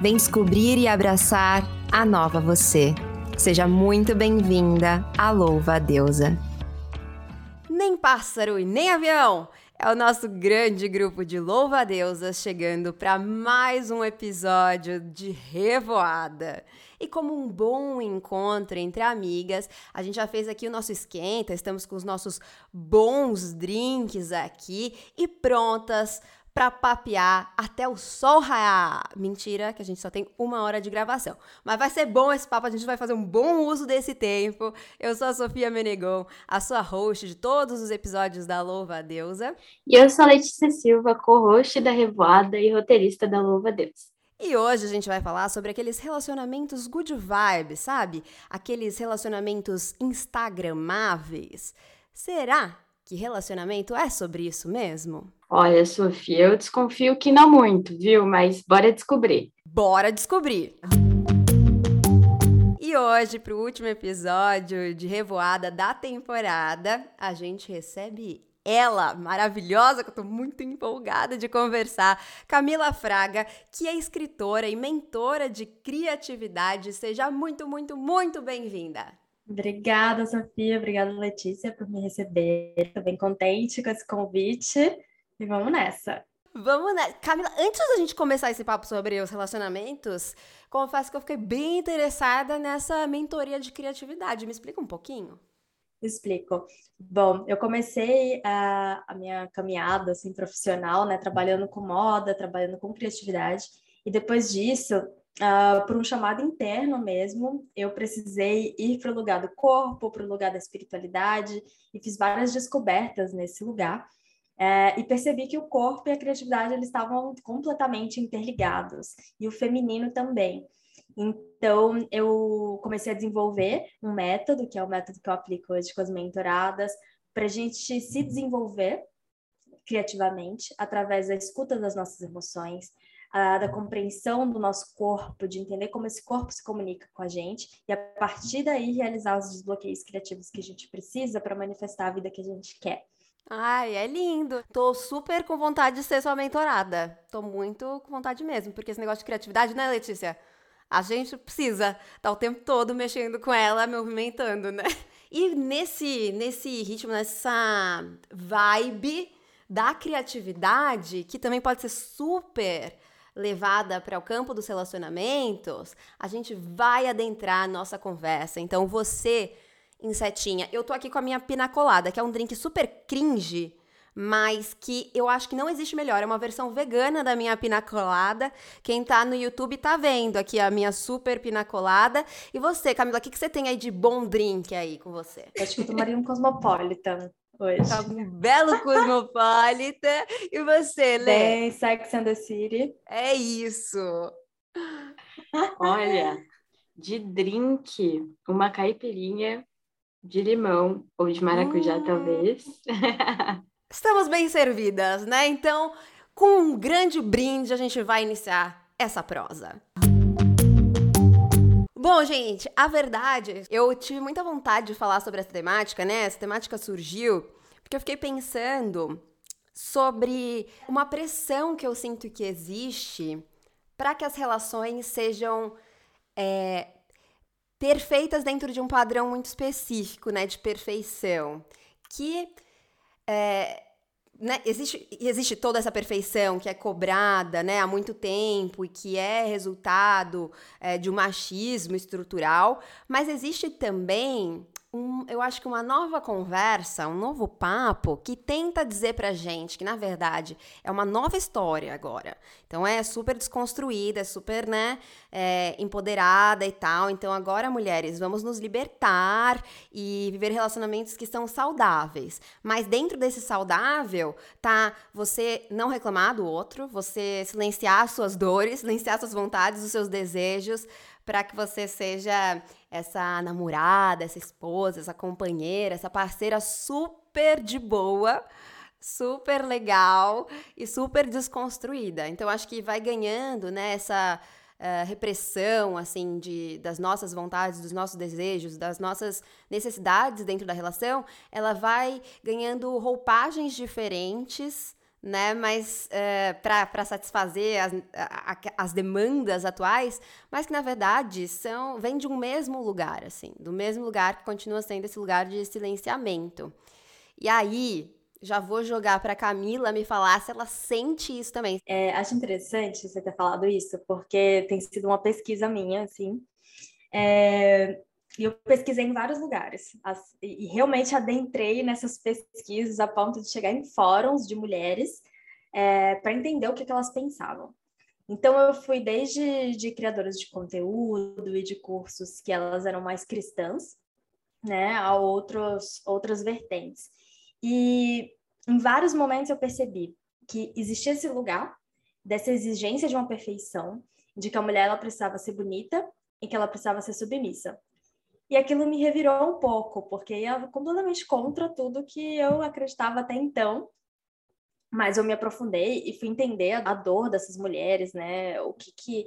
Vem descobrir e abraçar a nova você. Seja muito bem-vinda à Louva a Deusa. Nem pássaro e nem avião! É o nosso grande grupo de louva-deusas chegando para mais um episódio de Revoada. E como um bom encontro entre amigas, a gente já fez aqui o nosso esquenta, estamos com os nossos bons drinks aqui e prontas para papear até o sol raiar. Mentira, que a gente só tem uma hora de gravação. Mas vai ser bom esse papo, a gente vai fazer um bom uso desse tempo. Eu sou a Sofia Menegon, a sua host de todos os episódios da Louva a Deusa. E eu sou a Letícia Silva, co-host da Revoada e roteirista da Louva a Deus. E hoje a gente vai falar sobre aqueles relacionamentos good vibes, sabe? Aqueles relacionamentos instagramáveis. Será que relacionamento é sobre isso mesmo? Olha, Sofia, eu desconfio que não muito, viu? Mas bora descobrir. Bora descobrir! E hoje, para o último episódio de Revoada da temporada, a gente recebe ela, maravilhosa, que eu tô muito empolgada de conversar, Camila Fraga, que é escritora e mentora de criatividade. Seja muito, muito, muito bem-vinda. Obrigada, Sofia. Obrigada, Letícia, por me receber. Estou bem contente com esse convite. E vamos nessa. Vamos nessa. Camila, antes da gente começar esse papo sobre os relacionamentos, confesso que eu fiquei bem interessada nessa mentoria de criatividade. Me explica um pouquinho? Explico. Bom, eu comecei a, a minha caminhada assim, profissional, né, trabalhando com moda, trabalhando com criatividade, e depois disso uh, por um chamado interno mesmo, eu precisei ir para o lugar do corpo, para o lugar da espiritualidade, e fiz várias descobertas nesse lugar. É, e percebi que o corpo e a criatividade eles estavam completamente interligados, e o feminino também. Então, eu comecei a desenvolver um método, que é o método que eu aplico hoje com as mentoradas, para a gente se desenvolver criativamente através da escuta das nossas emoções, a, da compreensão do nosso corpo, de entender como esse corpo se comunica com a gente e a partir daí realizar os desbloqueios criativos que a gente precisa para manifestar a vida que a gente quer. Ai, é lindo. Tô super com vontade de ser sua mentorada. Tô muito com vontade mesmo, porque esse negócio de criatividade, né, Letícia? A gente precisa estar tá o tempo todo mexendo com ela, movimentando, né? E nesse, nesse ritmo, nessa vibe da criatividade, que também pode ser super levada para o campo dos relacionamentos, a gente vai adentrar a nossa conversa. Então, você, insetinha, eu tô aqui com a minha pinacolada, que é um drink super cringe, mas que eu acho que não existe melhor. É uma versão vegana da minha pinacolada. Quem tá no YouTube tá vendo aqui a minha super pinacolada. E você, Camila, o que, que você tem aí de bom drink aí com você? Acho que eu tomaria um Cosmopolitan hoje. Tá um belo cosmopolita. E você, Lê? Bem, Sex and the City. É isso. Olha, de drink, uma caipirinha de limão ou de maracujá, hum. talvez. Estamos bem servidas, né? Então, com um grande brinde, a gente vai iniciar essa prosa. Bom, gente, a verdade, eu tive muita vontade de falar sobre essa temática, né? Essa temática surgiu porque eu fiquei pensando sobre uma pressão que eu sinto que existe para que as relações sejam é, perfeitas dentro de um padrão muito específico, né? De perfeição. Que é, né, existe, existe toda essa perfeição que é cobrada né, há muito tempo e que é resultado é, de um machismo estrutural, mas existe também um, eu acho que uma nova conversa, um novo papo que tenta dizer pra gente que, na verdade, é uma nova história agora. Então é super desconstruída, é super, né, é, empoderada e tal. Então agora, mulheres, vamos nos libertar e viver relacionamentos que são saudáveis. Mas dentro desse saudável, tá você não reclamar do outro, você silenciar suas dores, silenciar suas vontades, os seus desejos, para que você seja essa namorada, essa esposa, essa companheira, essa parceira super de boa, super legal e super desconstruída. Então acho que vai ganhando, né, essa uh, repressão assim de das nossas vontades, dos nossos desejos, das nossas necessidades dentro da relação, ela vai ganhando roupagens diferentes né? Mas é, para satisfazer as, a, as demandas atuais, mas que na verdade são vêm de um mesmo lugar, assim, do mesmo lugar que continua sendo esse lugar de silenciamento. E aí, já vou jogar para Camila me falar se ela sente isso também. É, acho interessante você ter falado isso, porque tem sido uma pesquisa minha, assim. É, e eu pesquisei em vários lugares as, e realmente adentrei nessas pesquisas a ponto de chegar em fóruns de mulheres é, para entender o que, que, elas pensavam. Então eu fui desde de criadoras de conteúdo e de cursos que elas eram mais cristãs, né, a outros outras vertentes. E em vários momentos eu percebi que existia esse lugar dessa exigência de uma perfeição, de que a mulher ela precisava ser bonita e que ela precisava ser submissa. E aquilo me revirou um pouco, porque ia completamente contra tudo que eu acreditava até então. Mas eu me aprofundei e fui entender a dor dessas mulheres, né? O que, que,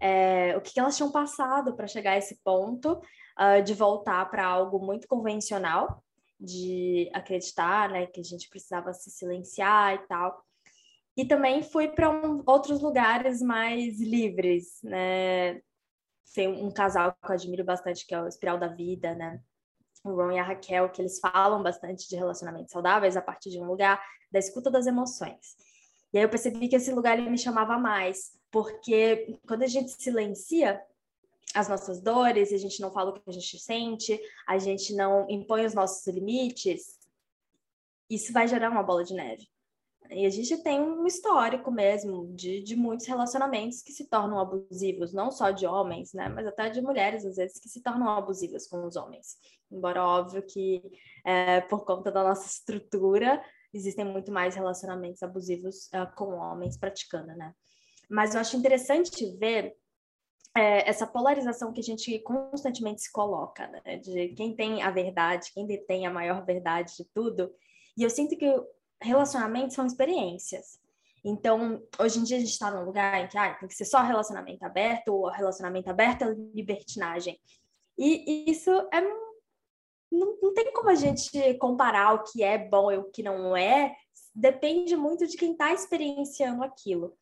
é, o que, que elas tinham passado para chegar a esse ponto uh, de voltar para algo muito convencional, de acreditar, né, que a gente precisava se silenciar e tal. E também fui para um, outros lugares mais livres, né? Tem um casal que eu admiro bastante, que é o Espiral da Vida, né? O Ron e a Raquel, que eles falam bastante de relacionamentos saudáveis a partir de um lugar da escuta das emoções. E aí eu percebi que esse lugar ele me chamava mais, porque quando a gente silencia as nossas dores, a gente não fala o que a gente sente, a gente não impõe os nossos limites, isso vai gerar uma bola de neve. E a gente tem um histórico mesmo de, de muitos relacionamentos que se tornam abusivos, não só de homens, né, mas até de mulheres, às vezes, que se tornam abusivas com os homens. Embora óbvio que, é, por conta da nossa estrutura, existem muito mais relacionamentos abusivos é, com homens praticando, né. Mas eu acho interessante ver é, essa polarização que a gente constantemente se coloca, né? de quem tem a verdade, quem detém a maior verdade de tudo. E eu sinto que relacionamentos são experiências. Então, hoje em dia a gente está num lugar em que ah, tem que ser só relacionamento aberto, ou relacionamento aberto é libertinagem. E, isso é. Não, não tem como a gente comparar o que é bom e o que não é, depende muito de quem está experienciando aquilo.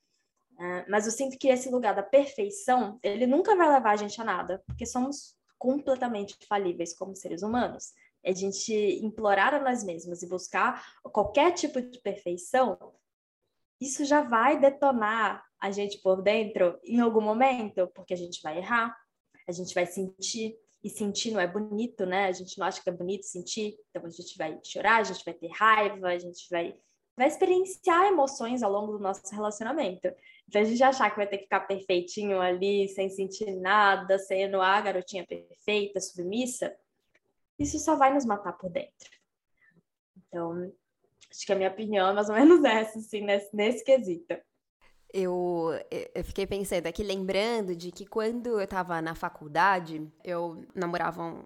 Uh, mas eu sinto que esse lugar da perfeição, ele nunca vai levar a gente a nada, porque somos completamente falíveis como seres humanos a gente implorar a nós mesmos e buscar qualquer tipo de perfeição, isso já vai detonar a gente por dentro em algum momento, porque a gente vai errar, a gente vai sentir, e sentir não é bonito, né? A gente não acha que é bonito sentir, então a gente vai chorar, a gente vai ter raiva, a gente vai, vai experienciar emoções ao longo do nosso relacionamento. Então a gente achar que vai ter que ficar perfeitinho ali, sem sentir nada, sendo a garotinha perfeita, submissa, isso só vai nos matar por dentro. Então, acho que a minha opinião é mais ou menos essa, assim, nesse, nesse quesito. Eu, eu fiquei pensando aqui, lembrando de que quando eu estava na faculdade, eu namorava um,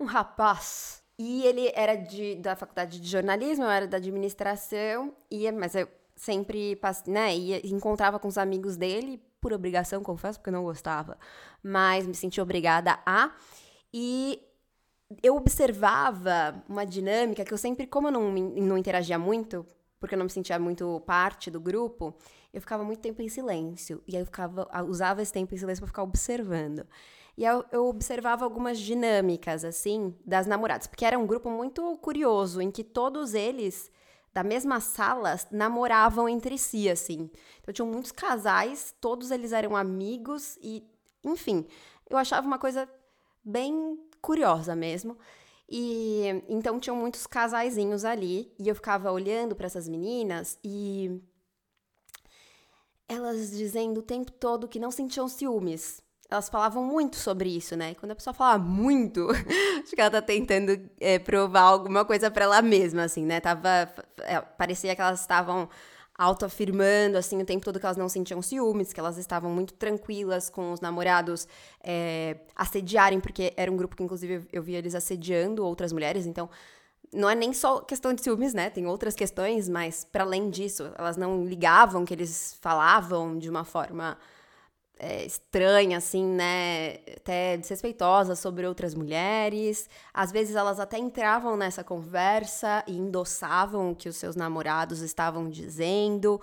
um rapaz e ele era de, da faculdade de jornalismo, eu era da administração, e, mas eu sempre né, ia, encontrava com os amigos dele, por obrigação, confesso, porque eu não gostava, mas me senti obrigada a. E eu observava uma dinâmica que eu sempre, como eu não, não interagia muito, porque eu não me sentia muito parte do grupo, eu ficava muito tempo em silêncio. E aí eu ficava, usava esse tempo em silêncio para ficar observando. E eu, eu observava algumas dinâmicas, assim, das namoradas, porque era um grupo muito curioso, em que todos eles, da mesma sala, namoravam entre si, assim. Então tinham muitos casais, todos eles eram amigos e, enfim, eu achava uma coisa bem curiosa mesmo. E então tinham muitos casaizinhos ali e eu ficava olhando para essas meninas e elas dizendo o tempo todo que não sentiam ciúmes. Elas falavam muito sobre isso, né? Quando a pessoa fala muito, acho que ela tá tentando é, provar alguma coisa para ela mesma, assim, né? Tava, é, parecia que elas estavam autoafirmando, assim, o tempo todo que elas não sentiam ciúmes, que elas estavam muito tranquilas com os namorados é, assediarem, porque era um grupo que, inclusive, eu via eles assediando outras mulheres, então não é nem só questão de ciúmes, né? Tem outras questões, mas para além disso, elas não ligavam que eles falavam de uma forma é, estranha, assim, né? Até desrespeitosa sobre outras mulheres. Às vezes elas até entravam nessa conversa e endossavam o que os seus namorados estavam dizendo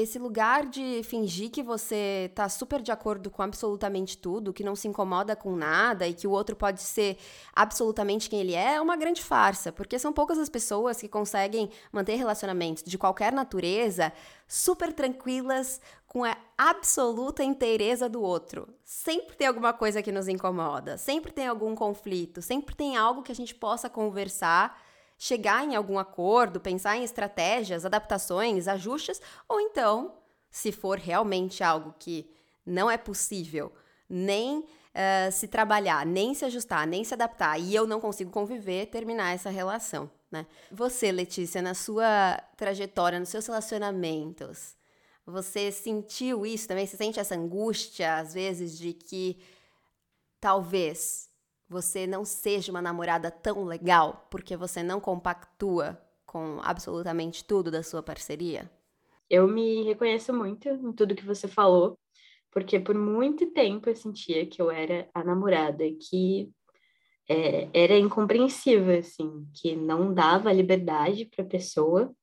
esse lugar de fingir que você tá super de acordo com absolutamente tudo, que não se incomoda com nada e que o outro pode ser absolutamente quem ele é, é uma grande farsa, porque são poucas as pessoas que conseguem manter relacionamentos de qualquer natureza super tranquilas com a absoluta inteireza do outro. Sempre tem alguma coisa que nos incomoda, sempre tem algum conflito, sempre tem algo que a gente possa conversar chegar em algum acordo, pensar em estratégias, adaptações, ajustes, ou então, se for realmente algo que não é possível nem uh, se trabalhar, nem se ajustar, nem se adaptar, e eu não consigo conviver, terminar essa relação. Né? Você, Letícia, na sua trajetória, nos seus relacionamentos, você sentiu isso também? Você sente essa angústia, às vezes, de que talvez você não seja uma namorada tão legal porque você não compactua com absolutamente tudo da sua parceria? Eu me reconheço muito em tudo que você falou, porque por muito tempo eu sentia que eu era a namorada que é, era incompreensível, assim, que não dava liberdade para a pessoa,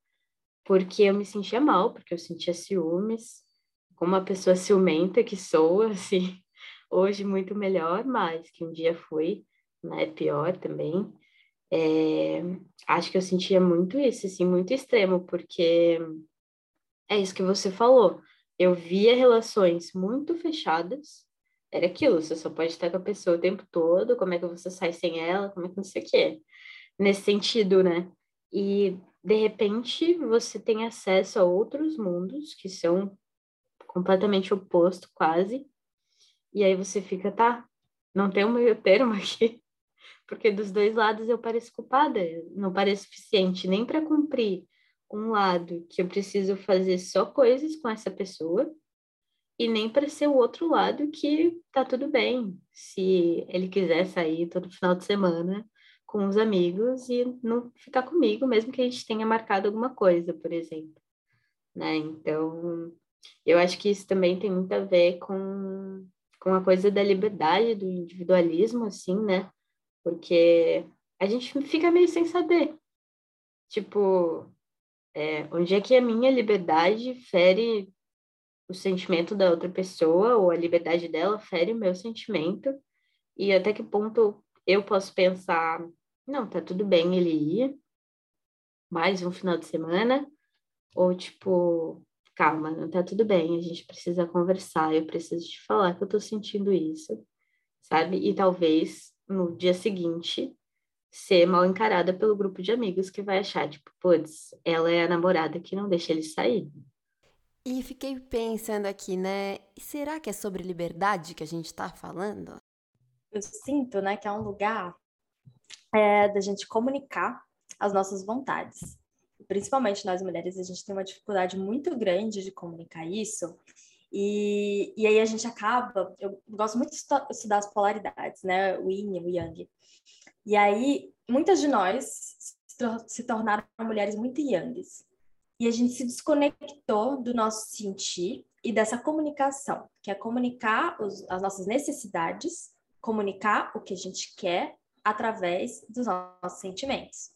porque eu me sentia mal, porque eu sentia ciúmes, como uma pessoa ciumenta que sou, assim, hoje muito melhor, mas que um dia foi né, pior também. É, acho que eu sentia muito isso, assim, muito extremo, porque é isso que você falou. Eu via relações muito fechadas, era aquilo, você só pode estar com a pessoa o tempo todo, como é que você sai sem ela, como é que não sei o quê. Nesse sentido, né? E, de repente, você tem acesso a outros mundos que são completamente oposto, quase, e aí você fica, tá, não tem um meio termo aqui, porque dos dois lados eu pareço culpada, não parece suficiente nem para cumprir um lado que eu preciso fazer só coisas com essa pessoa, e nem para ser o outro lado que tá tudo bem, se ele quiser sair todo final de semana com os amigos e não ficar comigo, mesmo que a gente tenha marcado alguma coisa, por exemplo. Né? Então, eu acho que isso também tem muito a ver com com a coisa da liberdade, do individualismo, assim, né? Porque a gente fica meio sem saber. Tipo, é, onde é que a minha liberdade fere o sentimento da outra pessoa, ou a liberdade dela fere o meu sentimento, e até que ponto eu posso pensar, não, tá tudo bem ele ir, mais um final de semana, ou tipo, calma, não tá tudo bem, a gente precisa conversar, eu preciso te falar que eu tô sentindo isso, sabe? E talvez no dia seguinte ser mal encarada pelo grupo de amigos que vai achar, tipo, putz, ela é a namorada que não deixa ele sair. E fiquei pensando aqui, né? Será que é sobre liberdade que a gente tá falando? Eu sinto, né, que é um lugar é, da gente comunicar as nossas vontades principalmente nós mulheres, a gente tem uma dificuldade muito grande de comunicar isso. E, e aí a gente acaba, eu gosto muito de estudar as polaridades, né? O yin e o yang. E aí, muitas de nós se tornaram mulheres muito yangs. E a gente se desconectou do nosso sentir e dessa comunicação, que é comunicar os, as nossas necessidades, comunicar o que a gente quer através dos nossos sentimentos.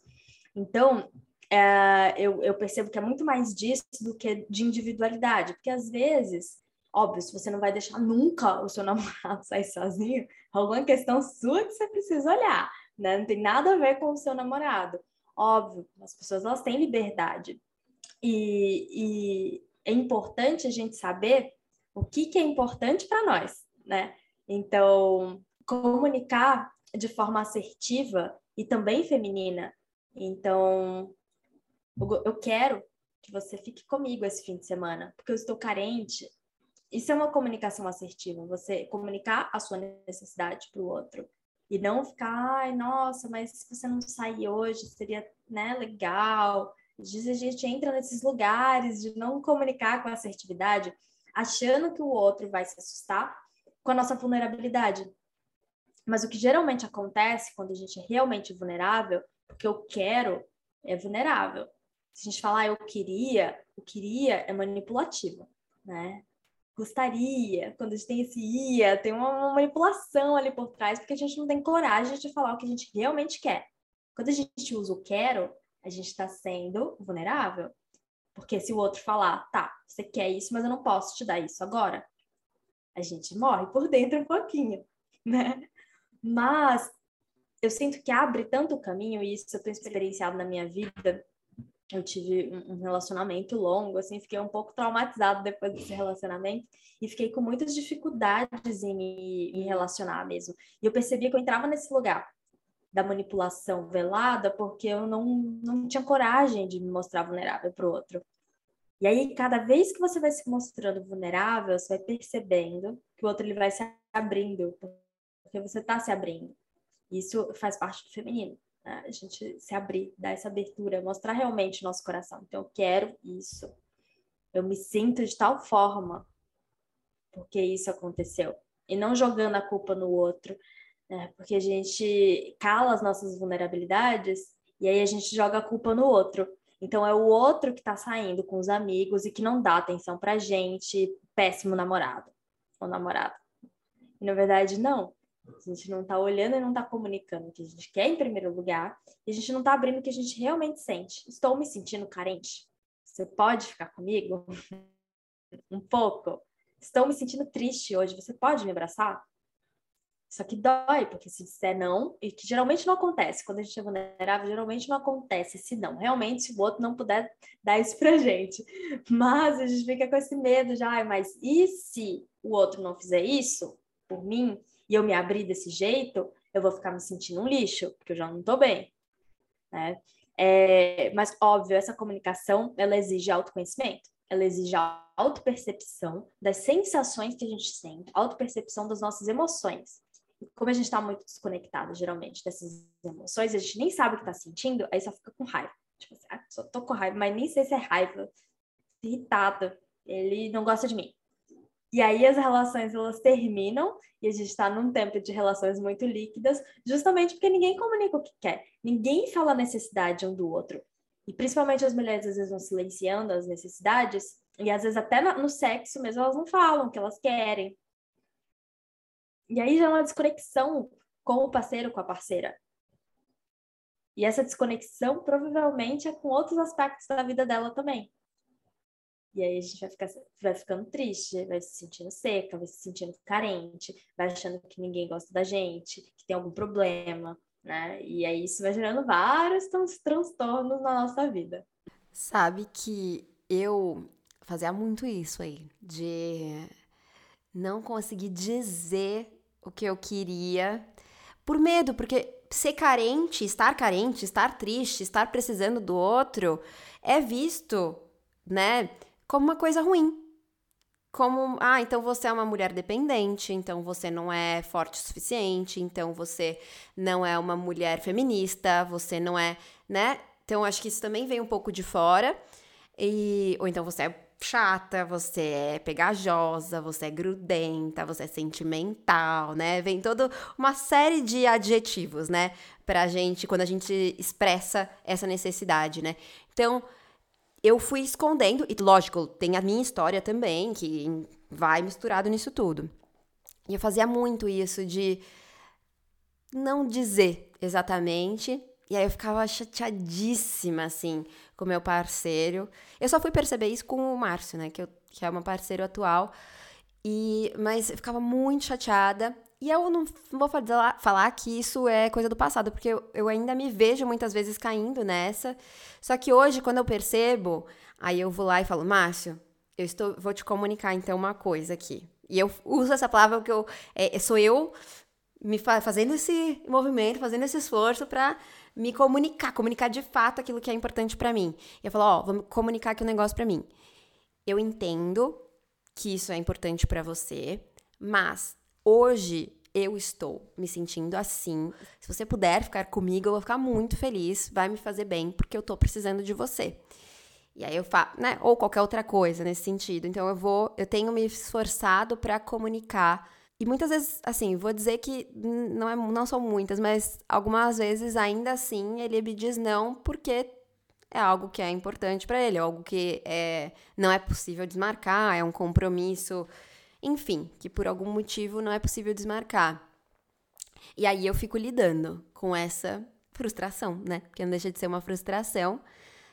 Então, é, eu, eu percebo que é muito mais disso do que de individualidade, porque às vezes, óbvio, se você não vai deixar nunca o seu namorado sair sozinho, alguma questão sua que você precisa olhar, né? Não tem nada a ver com o seu namorado. Óbvio, as pessoas elas têm liberdade. E, e é importante a gente saber o que, que é importante para nós, né? Então, comunicar de forma assertiva e também feminina. Então, eu quero que você fique comigo esse fim de semana, porque eu estou carente. Isso é uma comunicação assertiva, você comunicar a sua necessidade para o outro. E não ficar, ai, nossa, mas se você não sair hoje, seria né, legal. Às vezes a gente entra nesses lugares de não comunicar com assertividade, achando que o outro vai se assustar com a nossa vulnerabilidade. Mas o que geralmente acontece quando a gente é realmente vulnerável, porque eu quero, é vulnerável. Se a gente falar ah, eu queria, o queria é manipulativo, né? gostaria, quando a gente tem esse ia, tem uma, manipulação ali por trás, porque a gente não tem coragem de falar o que a gente realmente quer. Quando a gente usa o quero, a gente está sendo vulnerável. Porque se o outro falar, tá, você quer isso, mas eu não posso te dar isso agora, a gente morre por dentro um pouquinho, né? Mas eu sinto que abre tanto o caminho, e isso eu tenho experienciado na minha vida, eu tive um relacionamento longo, assim, fiquei um pouco traumatizado depois desse relacionamento e fiquei com muitas dificuldades em me, relacionar mesmo. E eu percebia que eu entrava nesse lugar da manipulação velada porque eu não, não tinha coragem de me mostrar vulnerável para o outro. E aí, cada vez que você vai se mostrando vulnerável, você vai percebendo que o outro ele vai se abrindo, porque você está se abrindo. Isso faz parte do feminino né? a gente se abrir, dar essa abertura, mostrar realmente o nosso coração. Então, eu quero isso. Eu me sinto de tal forma porque isso aconteceu. E não jogando a culpa no outro, né? porque a gente cala as nossas vulnerabilidades e aí a gente joga a culpa no outro. Então é o outro que está saindo com os amigos e que não dá atenção pra gente, péssimo namorado ou namorada. E na verdade, não. A gente não está olhando e não está comunicando o que a gente quer em primeiro lugar, e a gente não está abrindo o que a gente realmente sente. Estou me sentindo carente? Você pode ficar comigo? um pouco? Estou me sentindo triste hoje, você pode me abraçar? Só que dói, porque se disser não, e que geralmente não acontece, quando a gente é vulnerável, geralmente não acontece se não. Realmente, se o outro não puder dar isso pra gente. Mas a gente fica com esse medo já, mas e se o outro não fizer isso por mim? E eu me abrir desse jeito, eu vou ficar me sentindo um lixo, porque eu já não estou bem, né? É, mas, óbvio, essa comunicação, ela exige autoconhecimento, ela exige autopercepção das sensações que a gente sente, autopercepção das nossas emoções. Como a gente está muito desconectado, geralmente, dessas emoções, a gente nem sabe o que está sentindo, aí só fica com raiva. Tipo assim, ah, só tô com raiva, mas nem sei se é raiva, irritada, ele não gosta de mim. E aí as relações elas terminam e a gente está num tempo de relações muito líquidas, justamente porque ninguém comunica o que quer, ninguém fala a necessidade um do outro. E principalmente as mulheres às vezes vão silenciando as necessidades, e às vezes até no sexo mesmo elas não falam o que elas querem. E aí já é uma desconexão com o parceiro, com a parceira. E essa desconexão provavelmente é com outros aspectos da vida dela também. E aí a gente vai, ficar, vai ficando triste, vai se sentindo seca, vai se sentindo carente, vai achando que ninguém gosta da gente, que tem algum problema, né? E aí isso vai gerando vários transtornos na nossa vida. Sabe que eu fazia muito isso aí, de não conseguir dizer o que eu queria por medo, porque ser carente, estar carente, estar triste, estar precisando do outro é visto, né? Como uma coisa ruim. Como, ah, então você é uma mulher dependente, então você não é forte o suficiente, então você não é uma mulher feminista, você não é, né? Então acho que isso também vem um pouco de fora. E, ou então você é chata, você é pegajosa, você é grudenta, você é sentimental, né? Vem toda uma série de adjetivos, né? Pra gente, quando a gente expressa essa necessidade, né? Então, eu fui escondendo, e lógico, tem a minha história também, que vai misturado nisso tudo. E eu fazia muito isso de não dizer exatamente. E aí eu ficava chateadíssima, assim, com meu parceiro. Eu só fui perceber isso com o Márcio, né? Que, eu, que é meu parceiro atual. E, mas eu ficava muito chateada. E eu não vou falar que isso é coisa do passado, porque eu, ainda me vejo muitas vezes caindo nessa. Só que hoje, quando eu percebo, aí eu vou lá e falo, Márcio, eu estou, vou te comunicar então uma coisa aqui. E eu uso essa palavra porque eu, é, sou eu me fa fazendo esse movimento, fazendo esse esforço para me comunicar, comunicar de fato aquilo que é importante para mim. E eu falo, ó, oh, vamos comunicar aqui um negócio para mim. Eu entendo que isso é importante para você, mas hoje eu estou me sentindo assim. Se você puder ficar comigo, eu vou ficar muito feliz, vai me fazer bem, porque eu tô precisando de você. E aí eu falo, né? Ou qualquer outra coisa nesse sentido. Então eu vou, eu tenho me esforçado para comunicar. E muitas vezes, assim, vou dizer que não, é, não são muitas, mas algumas vezes ainda assim ele me diz não porque é algo que é importante para ele, é algo que é, não é possível desmarcar, é um compromisso enfim, que por algum motivo não é possível desmarcar. E aí eu fico lidando com essa frustração, né? Porque não deixa de ser uma frustração.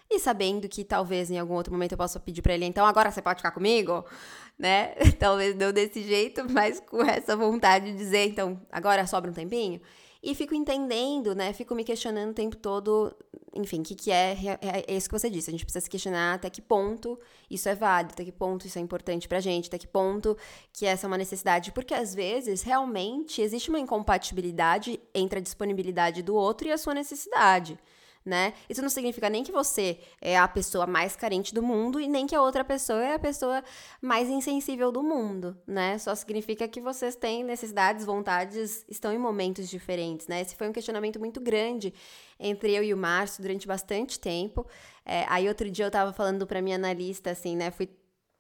E sabendo que talvez em algum outro momento eu possa pedir para ele, então agora você pode ficar comigo, né? Talvez não desse jeito, mas com essa vontade de dizer, então agora sobra um tempinho. E fico entendendo, né? Fico me questionando o tempo todo, enfim, o que, que é, é, é isso que você disse. A gente precisa se questionar até que ponto isso é válido, até que ponto isso é importante pra gente, até que ponto que essa é uma necessidade. Porque às vezes, realmente, existe uma incompatibilidade entre a disponibilidade do outro e a sua necessidade né? Isso não significa nem que você é a pessoa mais carente do mundo e nem que a outra pessoa é a pessoa mais insensível do mundo, né? Só significa que vocês têm necessidades, vontades, estão em momentos diferentes, né? Esse foi um questionamento muito grande entre eu e o Márcio durante bastante tempo. É, aí outro dia eu tava falando para minha analista, assim, né? Fui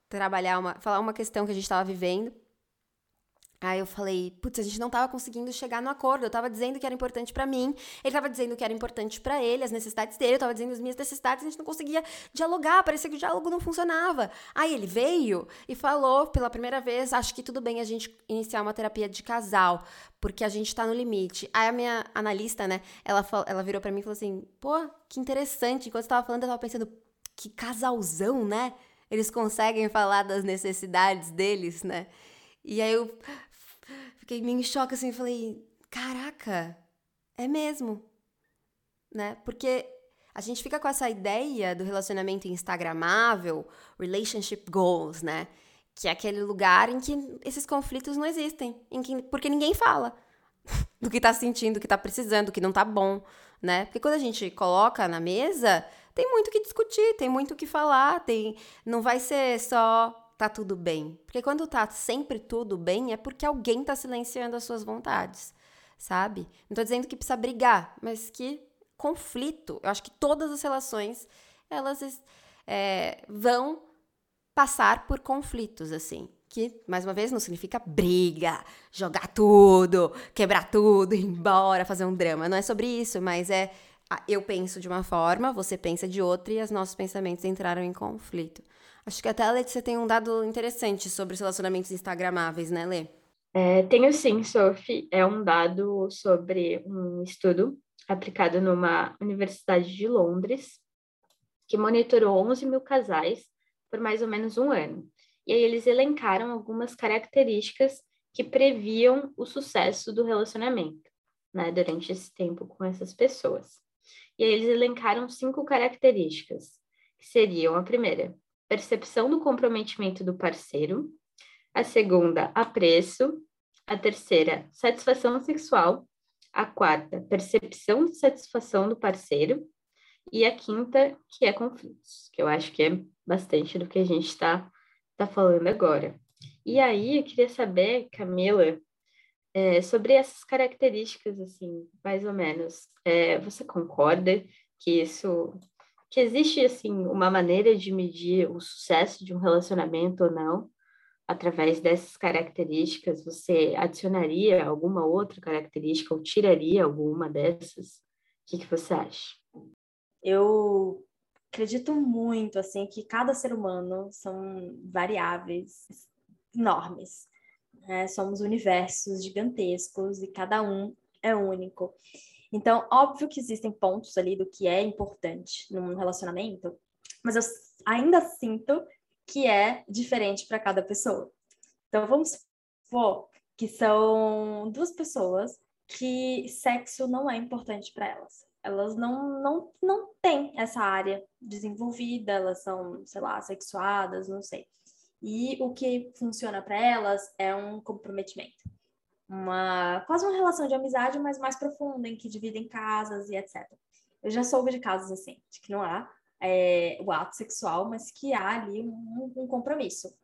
trabalhar uma, falar uma questão que a gente estava vivendo. Aí eu falei, putz, a gente não tava conseguindo chegar no acordo. Eu tava dizendo que era importante para mim, ele tava dizendo que era importante para ele, as necessidades dele, eu tava dizendo as minhas necessidades, a gente não conseguia dialogar, parecia que o diálogo não funcionava. Aí ele veio e falou pela primeira vez, acho que tudo bem a gente iniciar uma terapia de casal, porque a gente tá no limite. Aí a minha analista, né, ela, ela virou para mim e falou assim: pô, que interessante. Enquanto você tava falando, eu tava pensando, que casalzão, né? Eles conseguem falar das necessidades deles, né? E aí eu fiquei meio em choque assim, falei, caraca, é mesmo, né? Porque a gente fica com essa ideia do relacionamento instagramável, relationship goals, né? Que é aquele lugar em que esses conflitos não existem, em que, porque ninguém fala do que tá sentindo, do que tá precisando, do que não tá bom, né? Porque quando a gente coloca na mesa, tem muito que discutir, tem muito que falar, tem não vai ser só tá tudo bem. Porque quando tá sempre tudo bem, é porque alguém tá silenciando as suas vontades, sabe? Não tô dizendo que precisa brigar, mas que conflito. Eu acho que todas as relações, elas é, vão passar por conflitos, assim. Que, mais uma vez, não significa briga, jogar tudo, quebrar tudo, ir embora, fazer um drama. Não é sobre isso, mas é eu penso de uma forma, você pensa de outra e os nossos pensamentos entraram em conflito. Acho que até a Letícia tem um dado interessante sobre os relacionamentos instagramáveis, né, Lê? É, tenho sim, Sophie. É um dado sobre um estudo aplicado numa universidade de Londres, que monitorou 11 mil casais por mais ou menos um ano. E aí eles elencaram algumas características que previam o sucesso do relacionamento, né, durante esse tempo com essas pessoas. E aí eles elencaram cinco características, que seriam a primeira, percepção do comprometimento do parceiro, a segunda, apreço, a terceira, satisfação sexual, a quarta, percepção de satisfação do parceiro, e a quinta, que é conflitos, que eu acho que é bastante do que a gente está tá falando agora. E aí, eu queria saber, Camila, é, sobre essas características, assim, mais ou menos. É, você concorda que isso que existe assim uma maneira de medir o sucesso de um relacionamento ou não através dessas características? Você adicionaria alguma outra característica ou tiraria alguma dessas? O que, que você acha? Eu acredito muito assim que cada ser humano são variáveis enormes. Né? Somos universos gigantescos e cada um é único. Então, óbvio que existem pontos ali do que é importante num relacionamento, mas eu ainda sinto que é diferente para cada pessoa. Então, vamos supor que são duas pessoas que sexo não é importante para elas. Elas não, não, não têm essa área desenvolvida, elas são, sei lá, sexuadas, não sei. E o que funciona para elas é um comprometimento uma quase uma relação de amizade, mas mais profunda, em que dividem casas e etc. Eu já soube de casos assim, de que não há é, o ato sexual, mas que há ali um, um compromisso.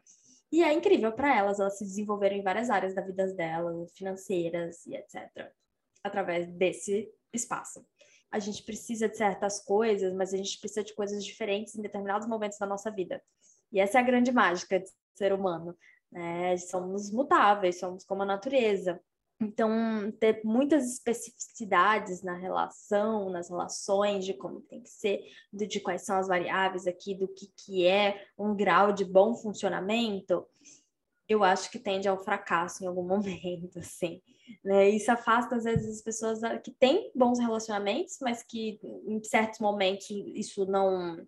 E é incrível para elas, elas se desenvolveram em várias áreas da vida delas, financeiras e etc., através desse espaço. A gente precisa de certas coisas, mas a gente precisa de coisas diferentes em determinados momentos da nossa vida. E essa é a grande mágica de ser humano né? Somos mutáveis, somos como a natureza. Então, ter muitas especificidades na relação, nas relações, de como tem que ser, de quais são as variáveis aqui, do que, que é um grau de bom funcionamento, eu acho que tende ao fracasso em algum momento, assim. Né? Isso afasta, às vezes, as pessoas que têm bons relacionamentos, mas que em certos momentos isso não.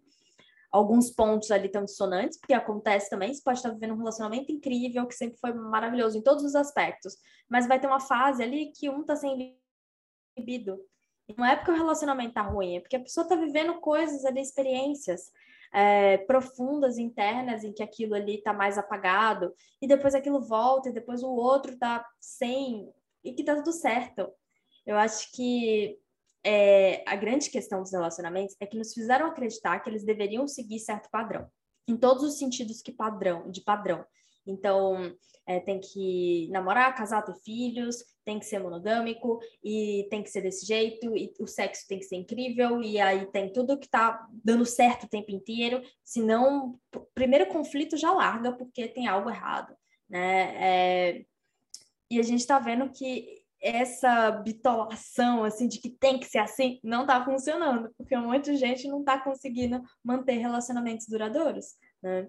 Alguns pontos ali estão dissonantes, porque acontece também. Você pode estar vivendo um relacionamento incrível, que sempre foi maravilhoso em todos os aspectos, mas vai ter uma fase ali que um está sem libido. Não é porque o relacionamento tá ruim, é porque a pessoa está vivendo coisas ali, experiências é, profundas, internas, em que aquilo ali está mais apagado, e depois aquilo volta, e depois o outro está sem, e que tá tudo certo. Eu acho que é, a grande questão dos relacionamentos é que nos fizeram acreditar que eles deveriam seguir certo padrão, em todos os sentidos que padrão, de padrão. Então, é, tem que namorar, casar, ter filhos, tem que ser monogâmico e tem que ser desse jeito, e o sexo tem que ser incrível, e aí tem tudo que tá dando certo o tempo inteiro, senão primeiro conflito já larga porque tem algo errado, né? É, e a gente está vendo que essa bitolação, assim, de que tem que ser assim, não está funcionando, porque um monte de gente não está conseguindo manter relacionamentos duradouros, né?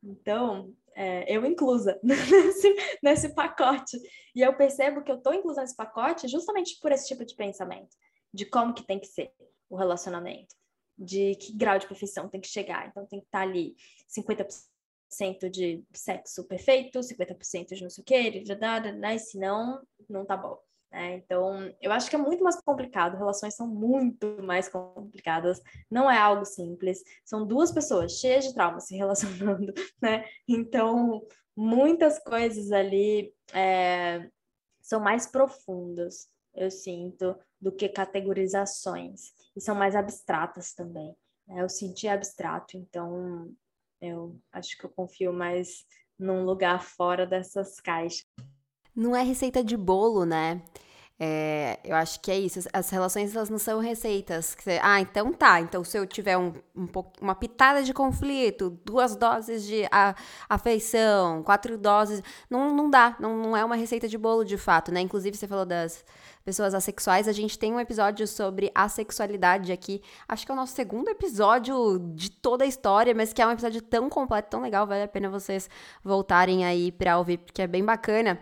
Então, é, eu inclusa nesse, nesse pacote. E eu percebo que eu estou inclusa nesse pacote justamente por esse tipo de pensamento, de como que tem que ser o relacionamento, de que grau de perfeição tem que chegar. Então, tem que estar tá ali 50% de sexo perfeito, 50% de não sei o quê, né? senão não tá bom. Né? Então, eu acho que é muito mais complicado, relações são muito mais complicadas, não é algo simples, são duas pessoas cheias de trauma se relacionando, né? Então, muitas coisas ali é, são mais profundas, eu sinto, do que categorizações, e são mais abstratas também. Né? Eu senti abstrato, então eu acho que eu confio mais num lugar fora dessas caixas. Não é receita de bolo, né? É, eu acho que é isso. As relações elas não são receitas. Ah, então tá. Então se eu tiver um, um uma pitada de conflito, duas doses de a, afeição, quatro doses, não, não dá. Não, não é uma receita de bolo de fato, né? Inclusive você falou das pessoas assexuais. A gente tem um episódio sobre assexualidade aqui. Acho que é o nosso segundo episódio de toda a história, mas que é um episódio tão completo, tão legal. Vale a pena vocês voltarem aí pra ouvir, porque é bem bacana.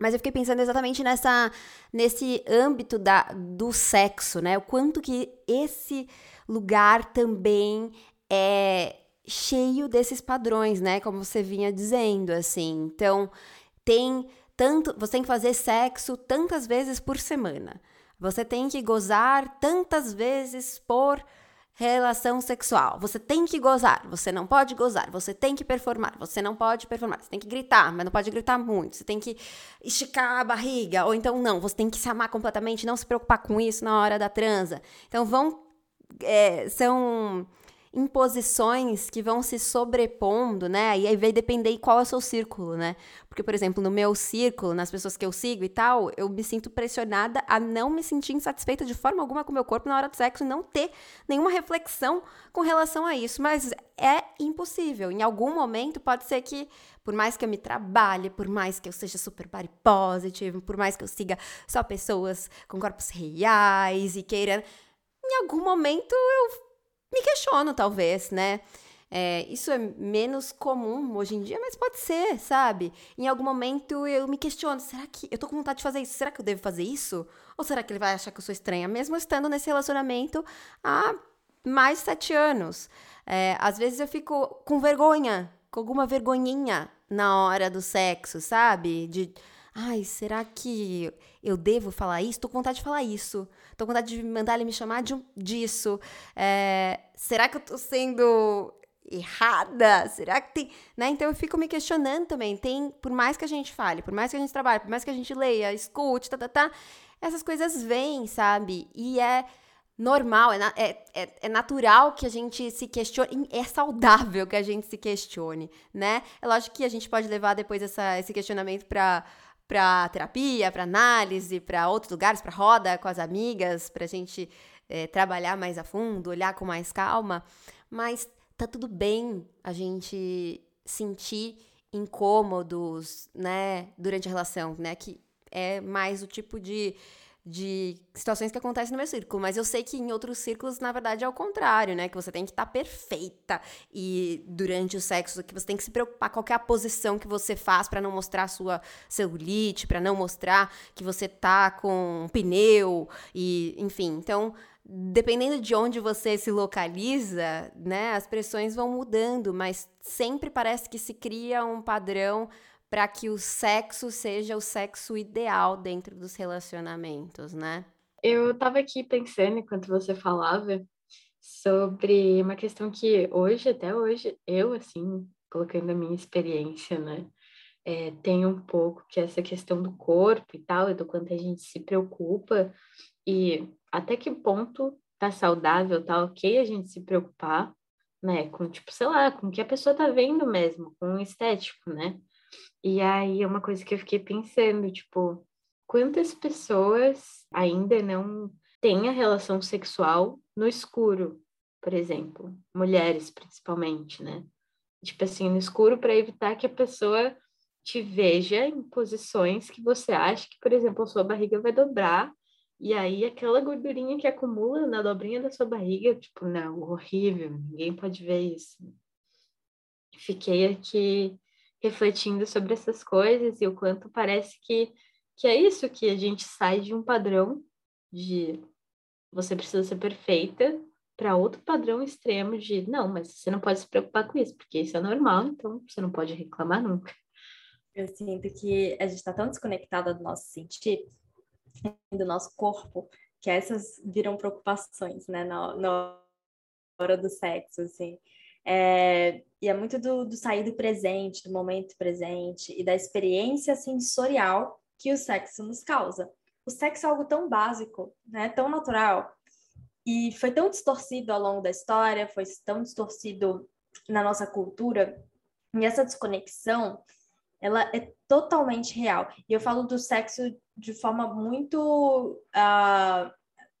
Mas eu fiquei pensando exatamente nessa, nesse âmbito da, do sexo, né? O quanto que esse lugar também é cheio desses padrões, né? Como você vinha dizendo, assim. Então, tem tanto. Você tem que fazer sexo tantas vezes por semana. Você tem que gozar tantas vezes por relação sexual. Você tem que gozar, você não pode gozar, você tem que performar, você não pode performar, você tem que gritar, mas não pode gritar muito, você tem que esticar a barriga, ou então não, você tem que se amar completamente, não se preocupar com isso na hora da transa. Então vão. É, são imposições que vão se sobrepondo, né? E aí vai depender qual é o seu círculo, né? Porque, por exemplo, no meu círculo, nas pessoas que eu sigo e tal, eu me sinto pressionada a não me sentir insatisfeita de forma alguma com o meu corpo na hora do sexo e não ter nenhuma reflexão com relação a isso. Mas é impossível. Em algum momento pode ser que, por mais que eu me trabalhe, por mais que eu seja super body positive, por mais que eu siga só pessoas com corpos reais e queira, em algum momento eu me questiono, talvez, né? É, isso é menos comum hoje em dia, mas pode ser, sabe? Em algum momento eu me questiono: será que eu tô com vontade de fazer isso? Será que eu devo fazer isso? Ou será que ele vai achar que eu sou estranha, mesmo estando nesse relacionamento há mais de sete anos? É, às vezes eu fico com vergonha, com alguma vergonhinha na hora do sexo, sabe? De Ai, será que eu devo falar isso? Tô com vontade de falar isso. Tô com vontade de mandar ele me chamar de, disso. É, será que eu tô sendo errada? Será que tem. Né? Então eu fico me questionando também. Tem, por mais que a gente fale, por mais que a gente trabalhe, por mais que a gente leia, escute, tá, tá, tá, essas coisas vêm, sabe? E é normal, é, é, é, é, natural que a gente se questione, é saudável que a gente se questione, né? É lógico que a gente pode levar depois essa, esse questionamento para para terapia, para análise, para outros lugares, para roda com as amigas, para a gente é, trabalhar mais a fundo, olhar com mais calma. Mas tá tudo bem a gente sentir incômodos, né, durante a relação, né, que é mais o tipo de de situações que acontecem no meu círculo, mas eu sei que em outros círculos, na verdade, é o contrário, né? Que você tem que estar tá perfeita e durante o sexo, que você tem que se preocupar qual é a posição que você faz para não mostrar sua celulite, para não mostrar que você tá com um pneu e, enfim. Então, dependendo de onde você se localiza, né, as pressões vão mudando, mas sempre parece que se cria um padrão para que o sexo seja o sexo ideal dentro dos relacionamentos, né? Eu estava aqui pensando enquanto você falava sobre uma questão que hoje, até hoje, eu, assim, colocando a minha experiência, né, é, tem um pouco que essa questão do corpo e tal, e do quanto a gente se preocupa, e até que ponto tá saudável, tá ok a gente se preocupar, né, com, tipo, sei lá, com o que a pessoa tá vendo mesmo, com o estético, né? E aí é uma coisa que eu fiquei pensando, tipo, quantas pessoas ainda não têm a relação sexual no escuro, por exemplo, mulheres principalmente, né? Tipo assim, no escuro para evitar que a pessoa te veja em posições que você acha que, por exemplo, a sua barriga vai dobrar e aí aquela gordurinha que acumula na dobrinha da sua barriga, tipo, não, horrível, ninguém pode ver isso. Fiquei aqui refletindo sobre essas coisas e o quanto parece que, que é isso, que a gente sai de um padrão de você precisa ser perfeita para outro padrão extremo de não, mas você não pode se preocupar com isso, porque isso é normal, então você não pode reclamar nunca. Eu sinto que a gente está tão desconectada do nosso sentir, do nosso corpo, que essas viram preocupações, né, na, na hora do sexo, assim. É, e é muito do, do sair do presente, do momento presente e da experiência sensorial que o sexo nos causa. O sexo é algo tão básico, né? tão natural, e foi tão distorcido ao longo da história, foi tão distorcido na nossa cultura, e essa desconexão, ela é totalmente real. E eu falo do sexo de forma muito uh,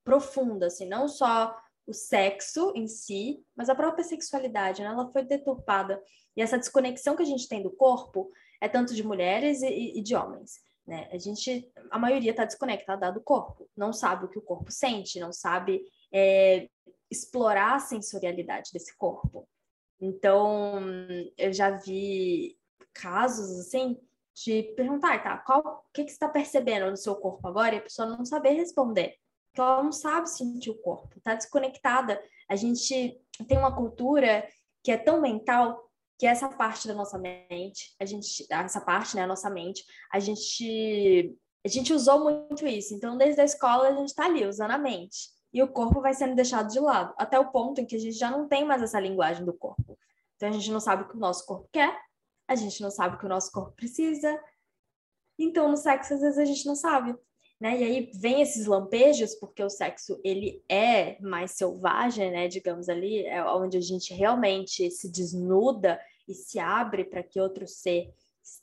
profunda, assim, não só o sexo em si, mas a própria sexualidade, né? Ela foi deturpada. E essa desconexão que a gente tem do corpo é tanto de mulheres e, e de homens. Né? A gente, a maioria está desconectada do corpo, não sabe o que o corpo sente, não sabe é, explorar a sensorialidade desse corpo. Então, eu já vi casos assim de perguntar, tá, qual, o que, que você está percebendo no seu corpo agora? E a pessoa não saber responder que ela não sabe sentir o corpo, está desconectada. A gente tem uma cultura que é tão mental que essa parte da nossa mente, a gente, essa parte, né, a nossa mente, a gente, a gente usou muito isso. Então, desde a escola, a gente está ali usando a mente. E o corpo vai sendo deixado de lado, até o ponto em que a gente já não tem mais essa linguagem do corpo. Então, a gente não sabe o que o nosso corpo quer, a gente não sabe o que o nosso corpo precisa. Então, no sexo, às vezes, a gente não sabe né? E aí vem esses lampejos, porque o sexo ele é mais selvagem, né? Digamos ali, é onde a gente realmente se desnuda e se abre para que outro ser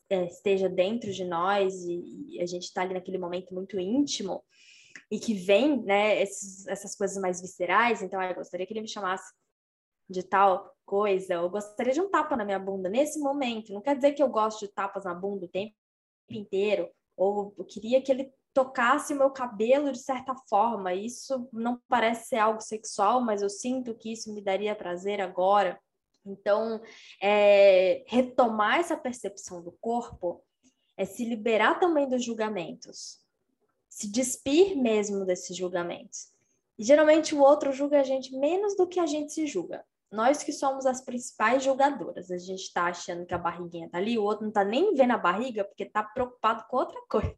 é, esteja dentro de nós e, e a gente está ali naquele momento muito íntimo e que vem, né? Esses, essas coisas mais viscerais. Então, eu gostaria que ele me chamasse de tal coisa. Eu gostaria de um tapa na minha bunda nesse momento. Não quer dizer que eu gosto de tapas na bunda o tempo inteiro ou eu queria que ele tocasse o meu cabelo de certa forma. Isso não parece ser algo sexual, mas eu sinto que isso me daria prazer agora. Então, é, retomar essa percepção do corpo é se liberar também dos julgamentos, se despir mesmo desses julgamentos. E geralmente o outro julga a gente menos do que a gente se julga nós que somos as principais julgadoras. A gente está achando que a barriguinha está ali, o outro não está nem vendo a barriga porque está preocupado com outra coisa,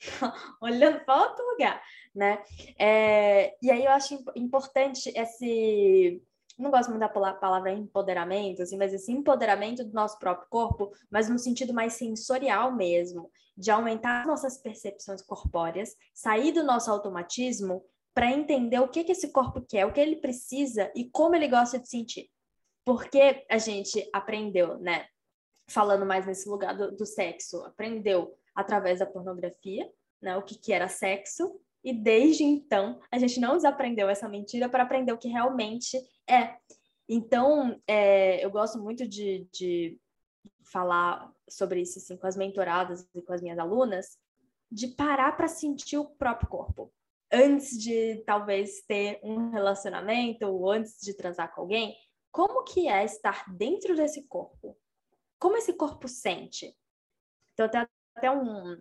olhando para outro lugar, né? É, e aí eu acho importante esse não gosto muito da palavra empoderamento, assim, mas esse empoderamento do nosso próprio corpo, mas no sentido mais sensorial mesmo, de aumentar nossas percepções corpóreas, sair do nosso automatismo para entender o que, que esse corpo quer, o que ele precisa e como ele gosta de sentir. Porque a gente aprendeu, né? Falando mais nesse lugar do, do sexo, aprendeu através da pornografia, né? O que, que era sexo, e desde então a gente não desaprendeu essa mentira para aprender o que realmente é. Então, é, eu gosto muito de, de falar sobre isso assim, com as mentoradas e com as minhas alunas, de parar para sentir o próprio corpo. Antes de talvez ter um relacionamento ou antes de transar com alguém, como que é estar dentro desse corpo? Como esse corpo sente? Então, tem até um,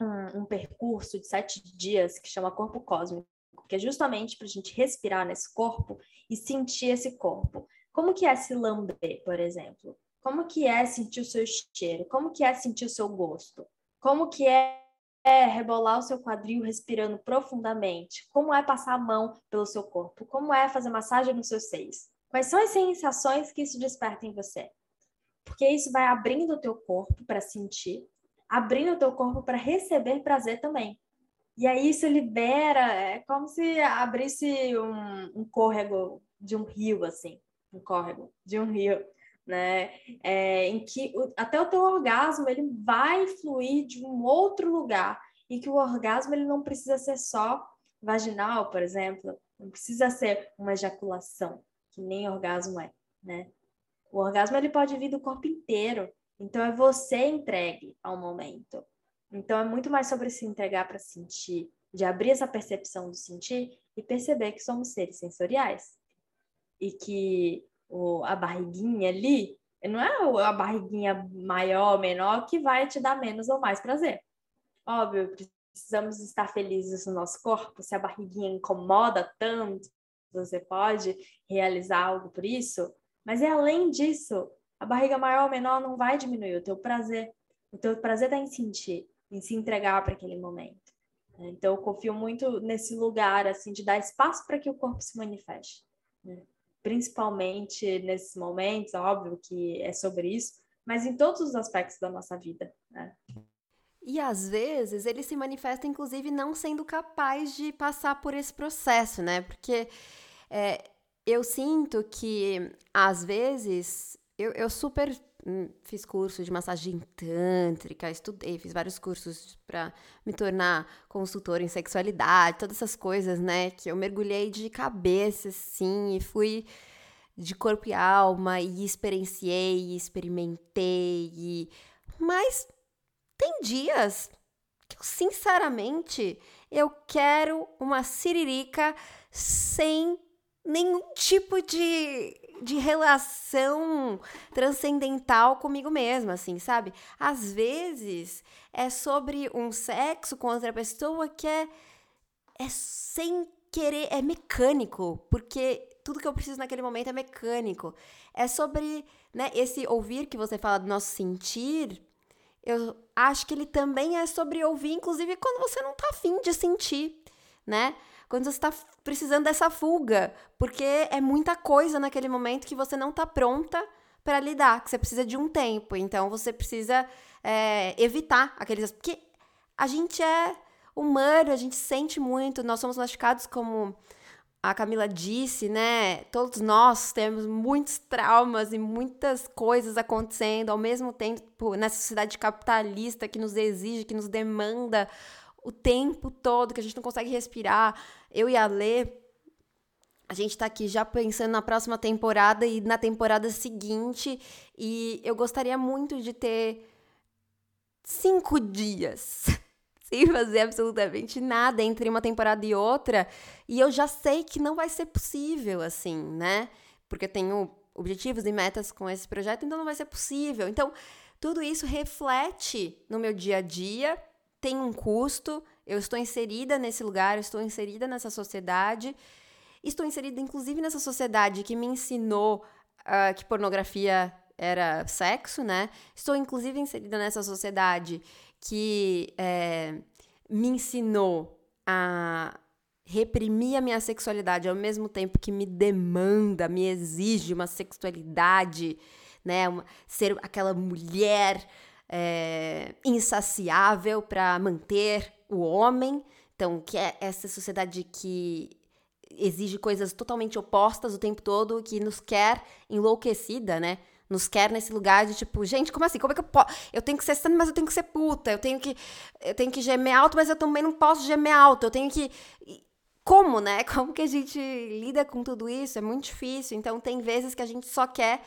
um, um percurso de sete dias que chama Corpo Cósmico, que é justamente para a gente respirar nesse corpo e sentir esse corpo. Como que é se lamber, por exemplo? Como que é sentir o seu cheiro? Como que é sentir o seu gosto? Como que é é rebolar o seu quadril respirando profundamente? Como é passar a mão pelo seu corpo? Como é fazer massagem nos seus seios? Quais são as sensações que isso desperta em você? Porque isso vai abrindo o teu corpo para sentir, abrindo o teu corpo para receber prazer também. E aí isso libera, é como se abrisse um, um córrego de um rio, assim, um córrego de um rio né? É, em que o, até o teu orgasmo ele vai fluir de um outro lugar e que o orgasmo ele não precisa ser só vaginal, por exemplo, não precisa ser uma ejaculação, que nem orgasmo é, né? O orgasmo ele pode vir do corpo inteiro, então é você entregue ao momento. Então é muito mais sobre se entregar para sentir, de abrir essa percepção do sentir e perceber que somos seres sensoriais e que o, a barriguinha ali, não é a barriguinha maior ou menor que vai te dar menos ou mais prazer. Óbvio, precisamos estar felizes no nosso corpo. Se a barriguinha incomoda tanto, você pode realizar algo por isso. Mas é além disso, a barriga maior ou menor não vai diminuir o teu prazer. O teu prazer está em sentir, em se entregar para aquele momento. Então, eu confio muito nesse lugar, assim, de dar espaço para que o corpo se manifeste. Principalmente nesses momentos, óbvio que é sobre isso, mas em todos os aspectos da nossa vida. Né? E às vezes ele se manifesta, inclusive, não sendo capaz de passar por esse processo, né? Porque é, eu sinto que às vezes eu, eu super hum, fiz curso de massagem tântrica, estudei, fiz vários cursos para me tornar consultora em sexualidade, todas essas coisas, né? Que eu mergulhei de cabeça, assim, e fui de corpo e alma, e experienciei, e experimentei, e... mas tem dias que eu, sinceramente, eu quero uma siririca sem nenhum tipo de, de relação transcendental comigo mesma, assim, sabe? Às vezes é sobre um sexo com outra pessoa que é, é sem querer, é mecânico, porque tudo que eu preciso naquele momento é mecânico. É sobre, né, esse ouvir que você fala do nosso sentir, eu acho que ele também é sobre ouvir, inclusive quando você não tá afim de sentir, né? Quando você está precisando dessa fuga, porque é muita coisa naquele momento que você não tá pronta para lidar, que você precisa de um tempo. Então você precisa é, evitar aqueles. Porque a gente é humano, a gente sente muito, nós somos machucados como a Camila disse, né? Todos nós temos muitos traumas e muitas coisas acontecendo ao mesmo tempo nessa sociedade capitalista que nos exige, que nos demanda o tempo todo, que a gente não consegue respirar. Eu e a Lê, a gente tá aqui já pensando na próxima temporada e na temporada seguinte, e eu gostaria muito de ter cinco dias sem fazer absolutamente nada entre uma temporada e outra, e eu já sei que não vai ser possível assim, né? Porque eu tenho objetivos e metas com esse projeto, então não vai ser possível. Então, tudo isso reflete no meu dia a dia, tem um custo, eu estou inserida nesse lugar, eu estou inserida nessa sociedade, estou inserida inclusive nessa sociedade que me ensinou uh, que pornografia era sexo, né? Estou inclusive inserida nessa sociedade que é, me ensinou a reprimir a minha sexualidade ao mesmo tempo que me demanda, me exige uma sexualidade, né? Uma, ser aquela mulher é, insaciável para manter o homem. Então, que é essa sociedade que exige coisas totalmente opostas o tempo todo, que nos quer enlouquecida, né? nos quer nesse lugar de tipo, gente, como assim? Como é que eu posso? Eu tenho que ser santa, mas eu tenho que ser puta. Eu tenho que eu tenho que gemer alto, mas eu também não posso gemer alto. Eu tenho que como, né? Como que a gente lida com tudo isso? É muito difícil. Então tem vezes que a gente só quer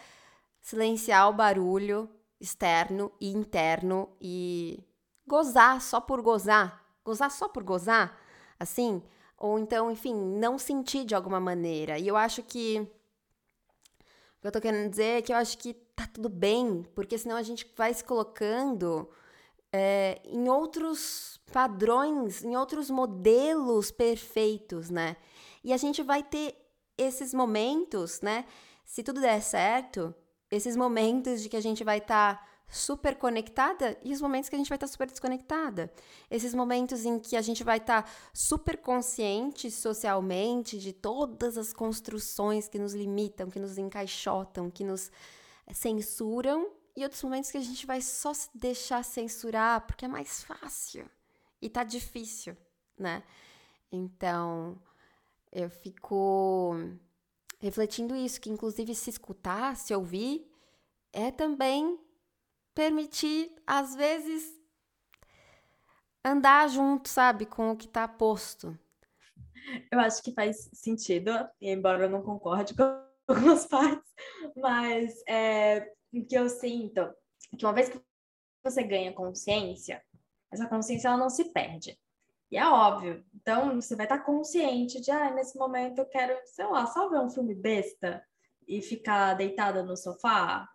silenciar o barulho externo e interno e gozar só por gozar, gozar só por gozar, assim, ou então, enfim, não sentir de alguma maneira. E eu acho que o que eu tô querendo dizer é que eu acho que tá tudo bem, porque senão a gente vai se colocando é, em outros padrões, em outros modelos perfeitos, né? E a gente vai ter esses momentos, né? Se tudo der certo, esses momentos de que a gente vai estar tá super conectada e os momentos que a gente vai estar tá super desconectada. Esses momentos em que a gente vai estar tá super consciente socialmente de todas as construções que nos limitam, que nos encaixotam, que nos censuram, e outros momentos que a gente vai só se deixar censurar porque é mais fácil e tá difícil, né? Então, eu fico refletindo isso, que inclusive se escutar, se ouvir, é também permitir, às vezes, andar junto, sabe, com o que está posto. Eu acho que faz sentido, embora eu não concorde com algumas partes, mas é, o que eu sinto que uma vez que você ganha consciência, essa consciência ela não se perde. E é óbvio. Então, você vai estar consciente de, ah, nesse momento eu quero, sei lá, só ver um filme besta e ficar deitada no sofá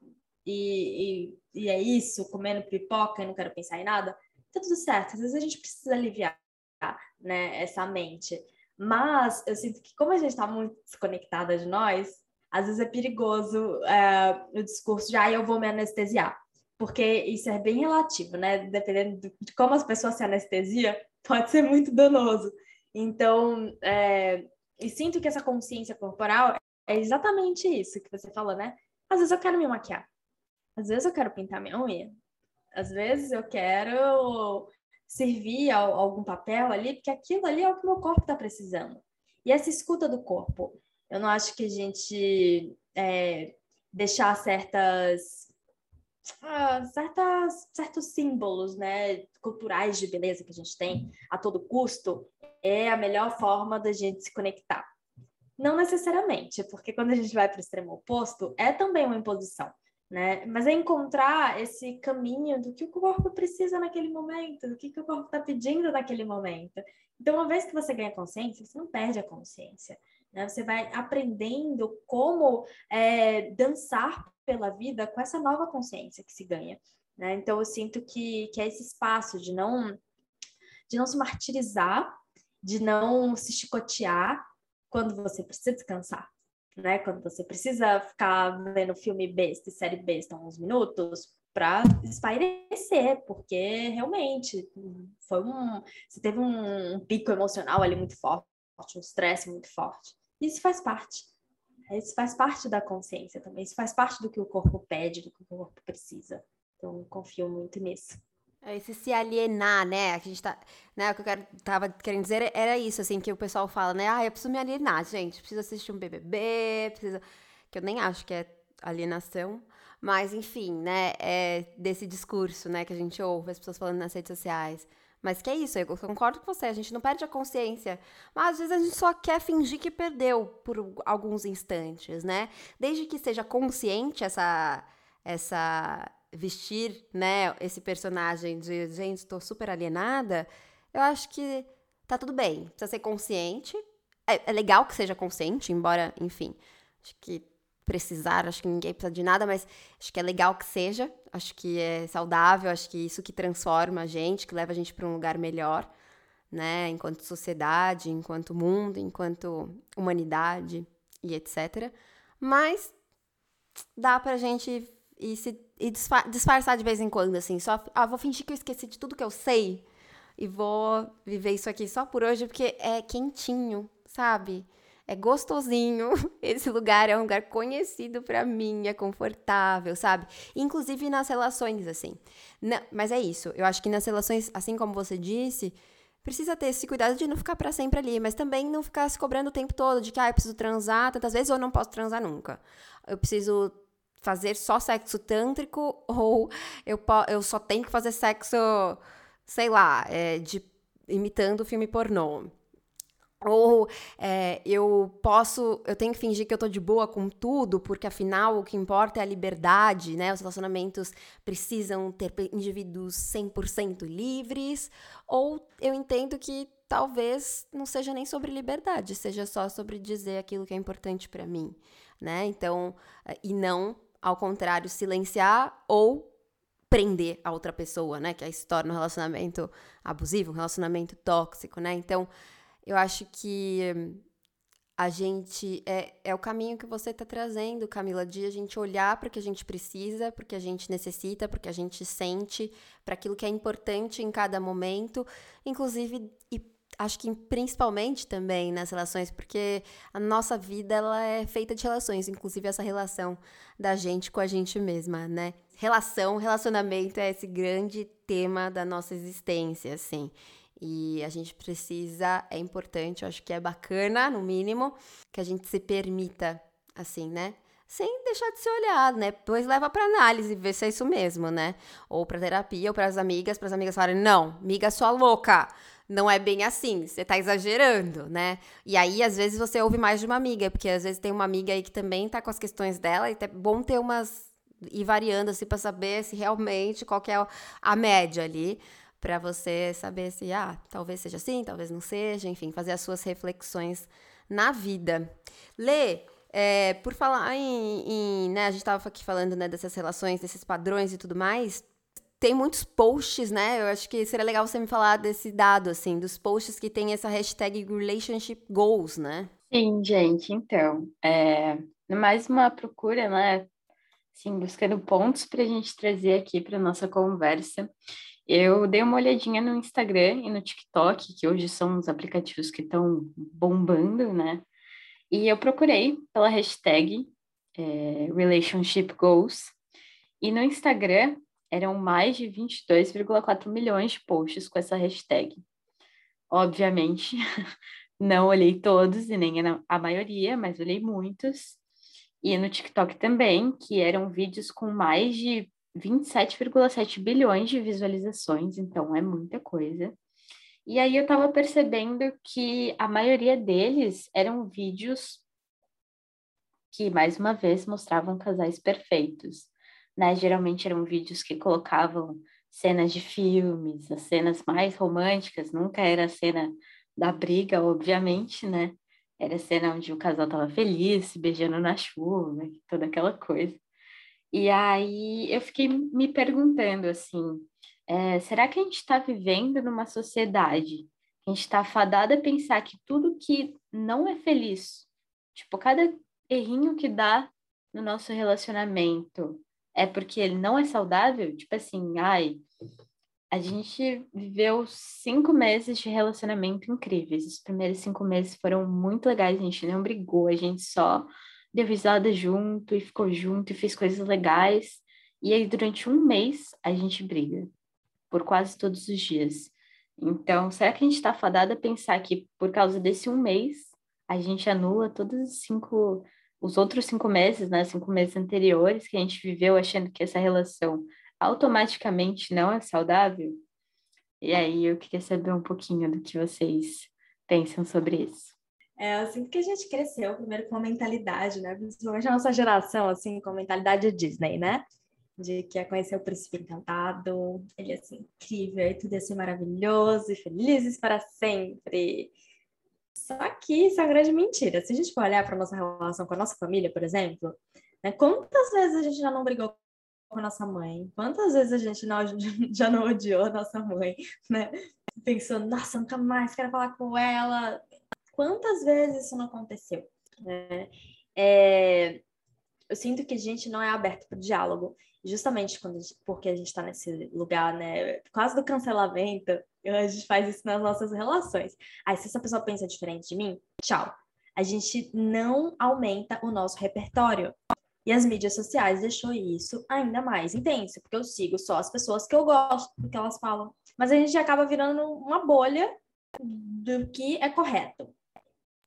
e, e, e é isso, comendo pipoca e não quero pensar em nada, tá tudo certo. Às vezes a gente precisa aliviar né, essa mente. Mas eu sinto que, como a gente está muito desconectada de nós, às vezes é perigoso é, o discurso de, ah, eu vou me anestesiar. Porque isso é bem relativo, né? Dependendo de como as pessoas se anestesia, pode ser muito danoso. Então, é, e sinto que essa consciência corporal é exatamente isso que você falou, né? Às vezes eu quero me maquiar. Às vezes eu quero pintar minha unha. Às vezes eu quero servir a, a algum papel ali, porque aquilo ali é o que meu corpo está precisando. E essa escuta do corpo, eu não acho que a gente é, deixar certas, uh, certas certos símbolos, né, culturais de beleza que a gente tem a todo custo é a melhor forma da gente se conectar. Não necessariamente, porque quando a gente vai para o extremo oposto, é também uma imposição né? Mas é encontrar esse caminho do que o corpo precisa naquele momento, do que, que o corpo está pedindo naquele momento. Então, uma vez que você ganha consciência, você não perde a consciência. Né? Você vai aprendendo como é, dançar pela vida com essa nova consciência que se ganha. Né? Então, eu sinto que, que é esse espaço de não, de não se martirizar, de não se chicotear quando você precisa descansar né? Quando você precisa ficar vendo filme besta e série besta uns minutos para espairecer, porque realmente foi um, você teve um, um pico emocional ali muito forte, um estresse muito forte. Isso faz parte. Isso faz parte da consciência também. Isso faz parte do que o corpo pede, do que o corpo precisa. Então, confio muito nisso. É esse se alienar, né? A gente tá, né? O que eu quero, tava querendo dizer era isso, assim, que o pessoal fala, né? Ah, eu preciso me alienar, gente. Preciso assistir um BBB, preciso... Que eu nem acho que é alienação. Mas, enfim, né? É desse discurso, né? Que a gente ouve as pessoas falando nas redes sociais. Mas que é isso, eu concordo com você, a gente não perde a consciência. Mas às vezes a gente só quer fingir que perdeu por alguns instantes, né? Desde que seja consciente essa, essa vestir, né, esse personagem de, gente, estou super alienada, eu acho que tá tudo bem. Precisa ser consciente. É, é, legal que seja consciente, embora, enfim, acho que precisar, acho que ninguém precisa de nada, mas acho que é legal que seja. Acho que é saudável, acho que isso que transforma a gente, que leva a gente para um lugar melhor, né, enquanto sociedade, enquanto mundo, enquanto humanidade e etc. Mas dá pra gente e se e disfarçar de vez em quando, assim, só, ah, vou fingir que eu esqueci de tudo que eu sei e vou viver isso aqui só por hoje porque é quentinho, sabe? É gostosinho. Esse lugar é um lugar conhecido para mim, é confortável, sabe? Inclusive nas relações, assim. Não, mas é isso. Eu acho que nas relações, assim como você disse, precisa ter esse cuidado de não ficar para sempre ali, mas também não ficar se cobrando o tempo todo de que, ah, eu preciso transar tantas vezes ou não posso transar nunca. Eu preciso fazer só sexo tântrico ou eu, eu só tenho que fazer sexo, sei lá, é, de, imitando filme pornô. Ou é, eu posso, eu tenho que fingir que eu tô de boa com tudo, porque afinal o que importa é a liberdade, né? Os relacionamentos precisam ter indivíduos 100% livres. Ou eu entendo que talvez não seja nem sobre liberdade, seja só sobre dizer aquilo que é importante para mim, né? Então, eh, e não, ao contrário, silenciar ou prender a outra pessoa, né? Que aí se torna um relacionamento abusivo, um relacionamento tóxico, né? Então, eu acho que a gente é, é o caminho que você está trazendo, Camila, de a gente olhar para o que a gente precisa, para o que a gente necessita, para o que a gente sente, para aquilo que é importante em cada momento, inclusive e acho que principalmente também nas relações, porque a nossa vida ela é feita de relações, inclusive essa relação da gente com a gente mesma, né? Relação, relacionamento é esse grande tema da nossa existência, assim. E a gente precisa, é importante, eu acho que é bacana, no mínimo, que a gente se permita, assim, né? Sem deixar de se olhar, né? Depois leva para análise, ver se é isso mesmo, né? Ou para terapia, ou para as amigas, para as amigas falarem: não, amiga sua louca, não é bem assim, você tá exagerando, né? E aí, às vezes, você ouve mais de uma amiga, porque às vezes tem uma amiga aí que também tá com as questões dela, e é bom ter umas. ir variando, assim, pra saber se realmente qual que é a média ali para você saber se, ah, talvez seja assim, talvez não seja, enfim, fazer as suas reflexões na vida. Lê, é, por falar em, em, né, a gente estava aqui falando, né, dessas relações, desses padrões e tudo mais, tem muitos posts, né, eu acho que seria legal você me falar desse dado, assim, dos posts que tem essa hashtag relationship goals, né? Sim, gente, então, é mais uma procura, né, assim, buscando pontos para a gente trazer aqui para nossa conversa. Eu dei uma olhadinha no Instagram e no TikTok, que hoje são os aplicativos que estão bombando, né? E eu procurei pela hashtag é, Relationship Goals. E no Instagram eram mais de 22,4 milhões de posts com essa hashtag. Obviamente, não olhei todos e nem a maioria, mas olhei muitos. E no TikTok também, que eram vídeos com mais de 27,7 bilhões de visualizações, então é muita coisa. E aí eu estava percebendo que a maioria deles eram vídeos que, mais uma vez, mostravam casais perfeitos. Né? Geralmente eram vídeos que colocavam cenas de filmes, as cenas mais românticas, nunca era a cena da briga, obviamente, né? Era a cena onde o casal estava feliz, se beijando na chuva, toda aquela coisa. E aí eu fiquei me perguntando assim, é, será que a gente está vivendo numa sociedade que a gente está fadada a pensar que tudo que não é feliz, tipo, cada errinho que dá no nosso relacionamento é porque ele não é saudável? Tipo assim, ai, a gente viveu cinco meses de relacionamento incríveis. Os primeiros cinco meses foram muito legais, a gente não brigou, a gente só deu risada junto e ficou junto e fez coisas legais. E aí, durante um mês, a gente briga por quase todos os dias. Então, será que a gente está fadada a pensar que por causa desse um mês a gente anula todos os cinco, os outros cinco meses, né, cinco meses anteriores que a gente viveu achando que essa relação automaticamente não é saudável? E aí eu queria saber um pouquinho do que vocês pensam sobre isso. É, eu sinto que a gente cresceu primeiro com uma mentalidade, né? Principalmente a nossa geração, assim, com a mentalidade Disney, né? De que ia conhecer o príncipe encantado, ele ia ser incrível, e tudo ia ser maravilhoso e felizes para sempre. Só que isso é uma grande mentira. Se a gente for olhar para nossa relação com a nossa família, por exemplo, né? Quantas vezes a gente já não brigou com a nossa mãe? Quantas vezes a gente não, já não odiou a nossa mãe, né? Pensou, nossa, nunca mais quero falar com ela Quantas vezes isso não aconteceu? Né? É, eu sinto que a gente não é aberto para o diálogo, justamente quando porque a gente está nesse lugar, né, quase do cancelamento, a gente faz isso nas nossas relações. Aí, se essa pessoa pensa diferente de mim, tchau. A gente não aumenta o nosso repertório. E as mídias sociais deixou isso ainda mais intenso, porque eu sigo só as pessoas que eu gosto do que elas falam. Mas a gente acaba virando uma bolha do que é correto.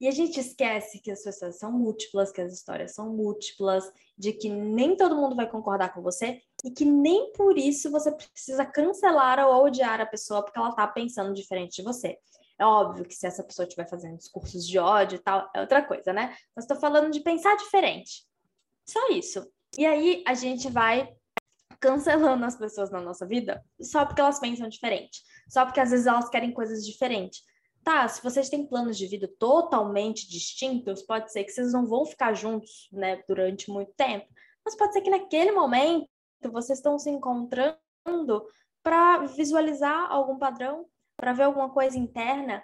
E a gente esquece que as pessoas são múltiplas, que as histórias são múltiplas, de que nem todo mundo vai concordar com você e que nem por isso você precisa cancelar ou odiar a pessoa porque ela está pensando diferente de você. É óbvio que se essa pessoa estiver fazendo discursos de ódio e tal, é outra coisa, né? Mas estou falando de pensar diferente. Só isso. E aí a gente vai cancelando as pessoas na nossa vida só porque elas pensam diferente. Só porque às vezes elas querem coisas diferentes. Tá, se vocês têm planos de vida totalmente distintos, pode ser que vocês não vão ficar juntos, né, durante muito tempo. Mas pode ser que naquele momento vocês estão se encontrando para visualizar algum padrão, para ver alguma coisa interna.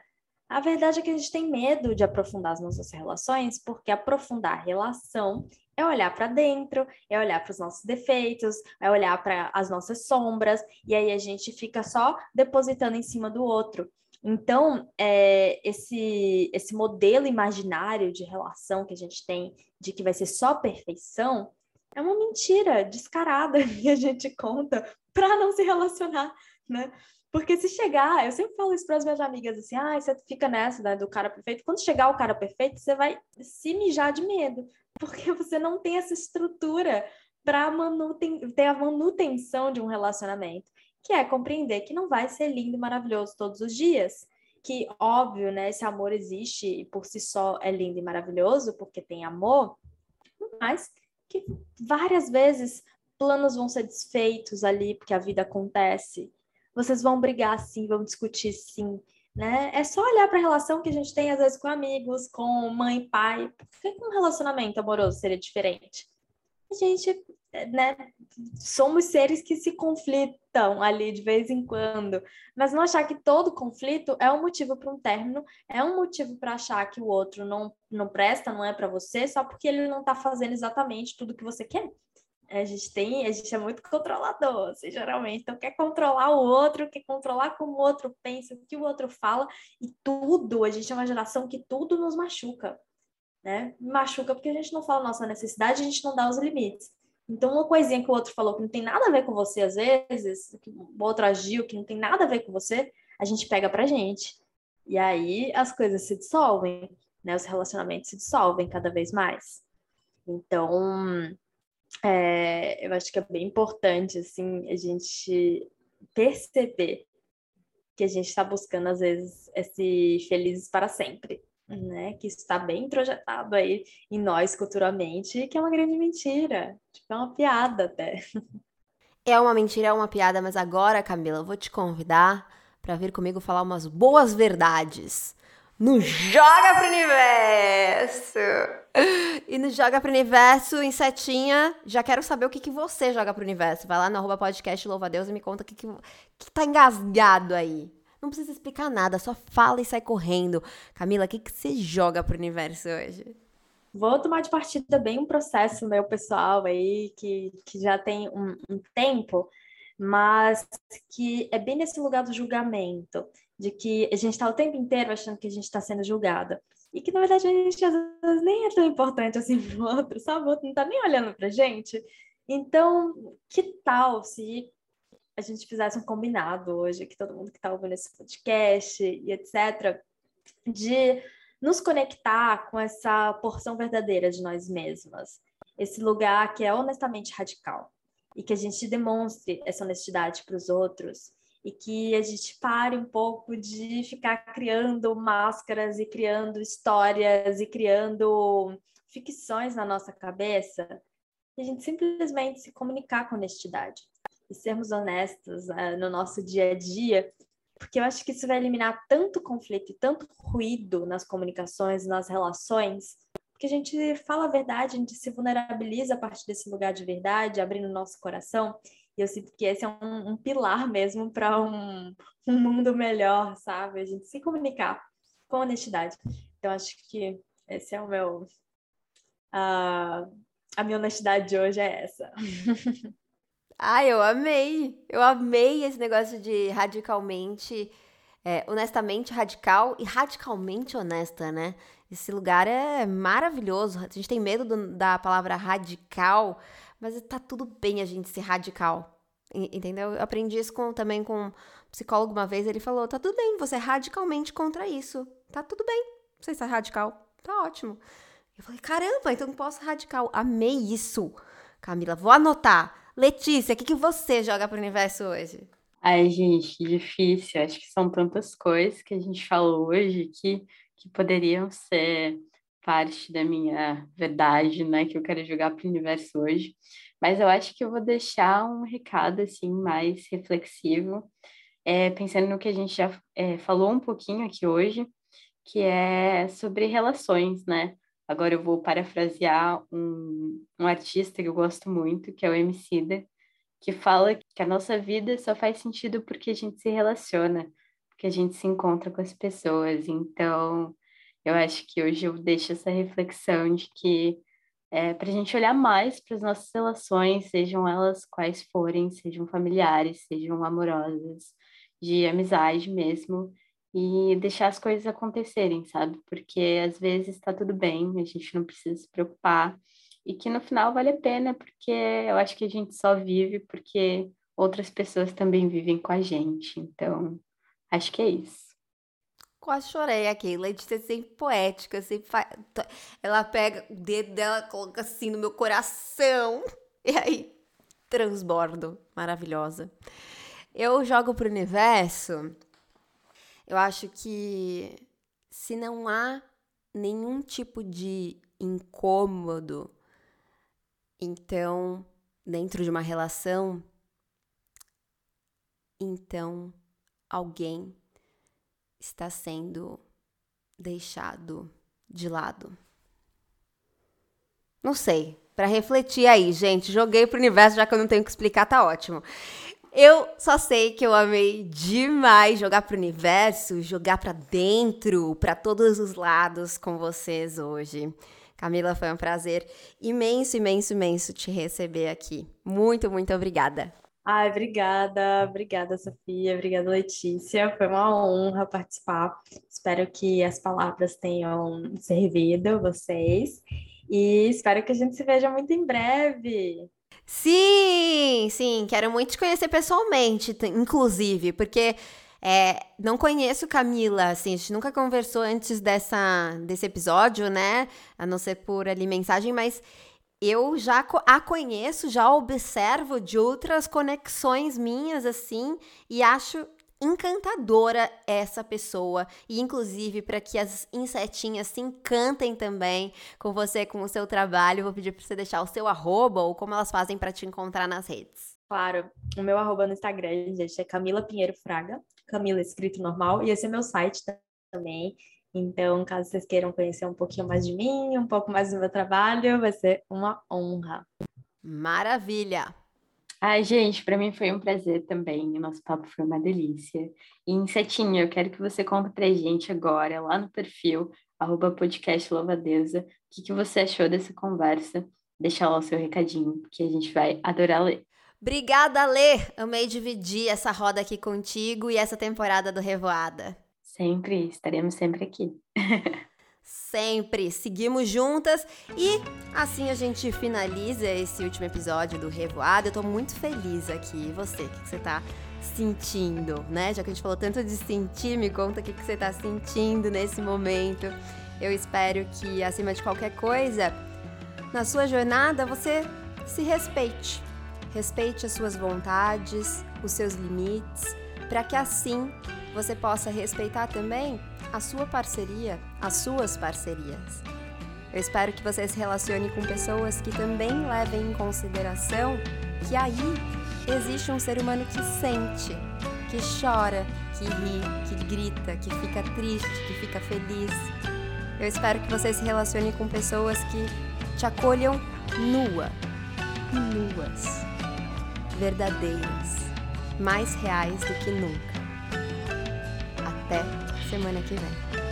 A verdade é que a gente tem medo de aprofundar as nossas relações, porque aprofundar a relação é olhar para dentro, é olhar para os nossos defeitos, é olhar para as nossas sombras, e aí a gente fica só depositando em cima do outro. Então, é, esse, esse modelo imaginário de relação que a gente tem, de que vai ser só perfeição, é uma mentira descarada que a gente conta para não se relacionar, né? Porque se chegar, eu sempre falo isso para as minhas amigas assim, ah, você fica nessa né, do cara perfeito. Quando chegar o cara perfeito, você vai se mijar de medo, porque você não tem essa estrutura para ter a manutenção de um relacionamento que é compreender que não vai ser lindo e maravilhoso todos os dias. Que, óbvio, né, esse amor existe e por si só é lindo e maravilhoso, porque tem amor, mas que várias vezes planos vão ser desfeitos ali, porque a vida acontece. Vocês vão brigar sim, vão discutir sim, né? É só olhar para a relação que a gente tem às vezes com amigos, com mãe e pai. Por que um relacionamento amoroso seria diferente? A gente né, somos seres que se conflitam ali de vez em quando, mas não achar que todo conflito é um motivo para um término, é um motivo para achar que o outro não, não presta, não é para você, só porque ele não está fazendo exatamente tudo que você quer. A gente tem, a gente é muito controlador, assim, geralmente, então quer controlar o outro, quer controlar como o outro pensa, o que o outro fala, e tudo, a gente é uma geração que tudo nos machuca, né? Machuca porque a gente não fala nossa necessidade, a gente não dá os limites. Então, uma coisinha que o outro falou que não tem nada a ver com você, às vezes, que o outro agiu que não tem nada a ver com você, a gente pega pra gente. E aí as coisas se dissolvem, né? Os relacionamentos se dissolvem cada vez mais. Então, é, eu acho que é bem importante, assim, a gente perceber que a gente está buscando, às vezes, esse felizes para sempre né, que está bem projetado aí em nós culturalmente, que é uma grande mentira, tipo, é uma piada até. É uma mentira, é uma piada, mas agora, Camila, eu vou te convidar para vir comigo falar umas boas verdades no Joga pro Universo! E no Joga pro Universo, em setinha, já quero saber o que, que você joga pro universo. Vai lá no arroba podcast Louva Deus e me conta o que, que, que tá engasgado aí. Não precisa explicar nada, só fala e sai correndo. Camila, o que, que você joga pro universo hoje? Vou tomar de partida bem um processo meu pessoal aí, que, que já tem um, um tempo, mas que é bem nesse lugar do julgamento, de que a gente está o tempo inteiro achando que a gente está sendo julgada. E que, na verdade, a gente às vezes nem é tão importante assim pro outro, sabe? O outro não tá nem olhando pra gente. Então, que tal se a gente fizesse um combinado hoje, que todo mundo que está ouvindo esse podcast e etc., de nos conectar com essa porção verdadeira de nós mesmas, esse lugar que é honestamente radical e que a gente demonstre essa honestidade para os outros e que a gente pare um pouco de ficar criando máscaras e criando histórias e criando ficções na nossa cabeça e a gente simplesmente se comunicar com honestidade e sermos honestos uh, no nosso dia a dia, porque eu acho que isso vai eliminar tanto conflito e tanto ruído nas comunicações, nas relações, porque a gente fala a verdade, a gente se vulnerabiliza a partir desse lugar de verdade, abrindo o nosso coração. E eu sinto que esse é um, um pilar mesmo para um, um mundo melhor, sabe? A gente se comunicar com honestidade. Então, acho que esse é o meu. Uh, a minha honestidade de hoje é essa. Ai, eu amei. Eu amei esse negócio de radicalmente, é, honestamente radical e radicalmente honesta, né? Esse lugar é maravilhoso. A gente tem medo do, da palavra radical, mas tá tudo bem a gente ser radical. Entendeu? Eu aprendi isso com, também com um psicólogo uma vez. Ele falou: tá tudo bem, você é radicalmente contra isso. Tá tudo bem. Você está radical. Tá ótimo. Eu falei: caramba, então eu posso radical. Amei isso. Camila, vou anotar. Letícia, o que, que você joga pro universo hoje? Ai, gente, difícil. Acho que são tantas coisas que a gente falou hoje que, que poderiam ser parte da minha verdade, né? Que eu quero jogar para o universo hoje. Mas eu acho que eu vou deixar um recado assim mais reflexivo, é, pensando no que a gente já é, falou um pouquinho aqui hoje, que é sobre relações, né? Agora eu vou parafrasear um, um artista que eu gosto muito, que é o Emicida, que fala que a nossa vida só faz sentido porque a gente se relaciona, porque a gente se encontra com as pessoas. Então, eu acho que hoje eu deixo essa reflexão de que é para a gente olhar mais para as nossas relações, sejam elas quais forem, sejam familiares, sejam amorosas, de amizade mesmo, e deixar as coisas acontecerem, sabe? Porque às vezes está tudo bem, a gente não precisa se preocupar e que no final vale a pena, porque eu acho que a gente só vive porque outras pessoas também vivem com a gente. Então, acho que é isso. Quase chorei aqui. Letícia é sempre poética, sempre faz... Ela pega o dedo dela, coloca assim no meu coração. E aí, transbordo. Maravilhosa. Eu jogo pro universo. Eu acho que se não há nenhum tipo de incômodo então, dentro de uma relação, então alguém está sendo deixado de lado. Não sei. Para refletir aí, gente, joguei pro universo já que eu não tenho que explicar, tá ótimo. Eu só sei que eu amei demais jogar pro universo, jogar para dentro, para todos os lados com vocês hoje. Camila, foi um prazer imenso, imenso, imenso te receber aqui. Muito, muito obrigada. Ai, obrigada, obrigada, Sofia, obrigada, Letícia. Foi uma honra participar. Espero que as palavras tenham servido vocês e espero que a gente se veja muito em breve. Sim, sim, quero muito te conhecer pessoalmente, inclusive, porque é, não conheço Camila, assim, a gente nunca conversou antes dessa, desse episódio, né? A não ser por ali mensagem, mas eu já a conheço, já observo de outras conexões minhas, assim, e acho encantadora essa pessoa. E, inclusive, para que as insetinhas se encantem também com você, com o seu trabalho, vou pedir para você deixar o seu arroba ou como elas fazem para te encontrar nas redes. Claro, o meu arroba no Instagram, gente, é Camila Pinheiro Fraga. Camila escrito normal, e esse é meu site também. Então, caso vocês queiram conhecer um pouquinho mais de mim, um pouco mais do meu trabalho, vai ser uma honra. Maravilha! Ai, gente, para mim foi um prazer também. O nosso papo foi uma delícia. E, Insetinho, eu quero que você conte pra gente agora, lá no perfil, arroba podcast Louvadeusa, o que, que você achou dessa conversa. Deixa lá o seu recadinho, que a gente vai adorar ler. Obrigada, Lê! Amei dividir essa roda aqui contigo e essa temporada do Revoada. Sempre, estaremos sempre aqui. sempre. Seguimos juntas e assim a gente finaliza esse último episódio do Revoada. Eu tô muito feliz aqui. E você, o que, você tá sentindo, né? Já que a gente falou tanto de sentir, me conta o que, que você tá sentindo nesse momento. Eu espero que, acima de qualquer coisa, na sua jornada você se respeite respeite as suas vontades, os seus limites, para que assim você possa respeitar também a sua parceria, as suas parcerias. Eu espero que você se relacione com pessoas que também levem em consideração que aí existe um ser humano que sente, que chora, que ri, que grita, que fica triste, que fica feliz. Eu espero que você se relacione com pessoas que te acolham nua, nuas verdadeiras, mais reais do que nunca. Até semana que vem.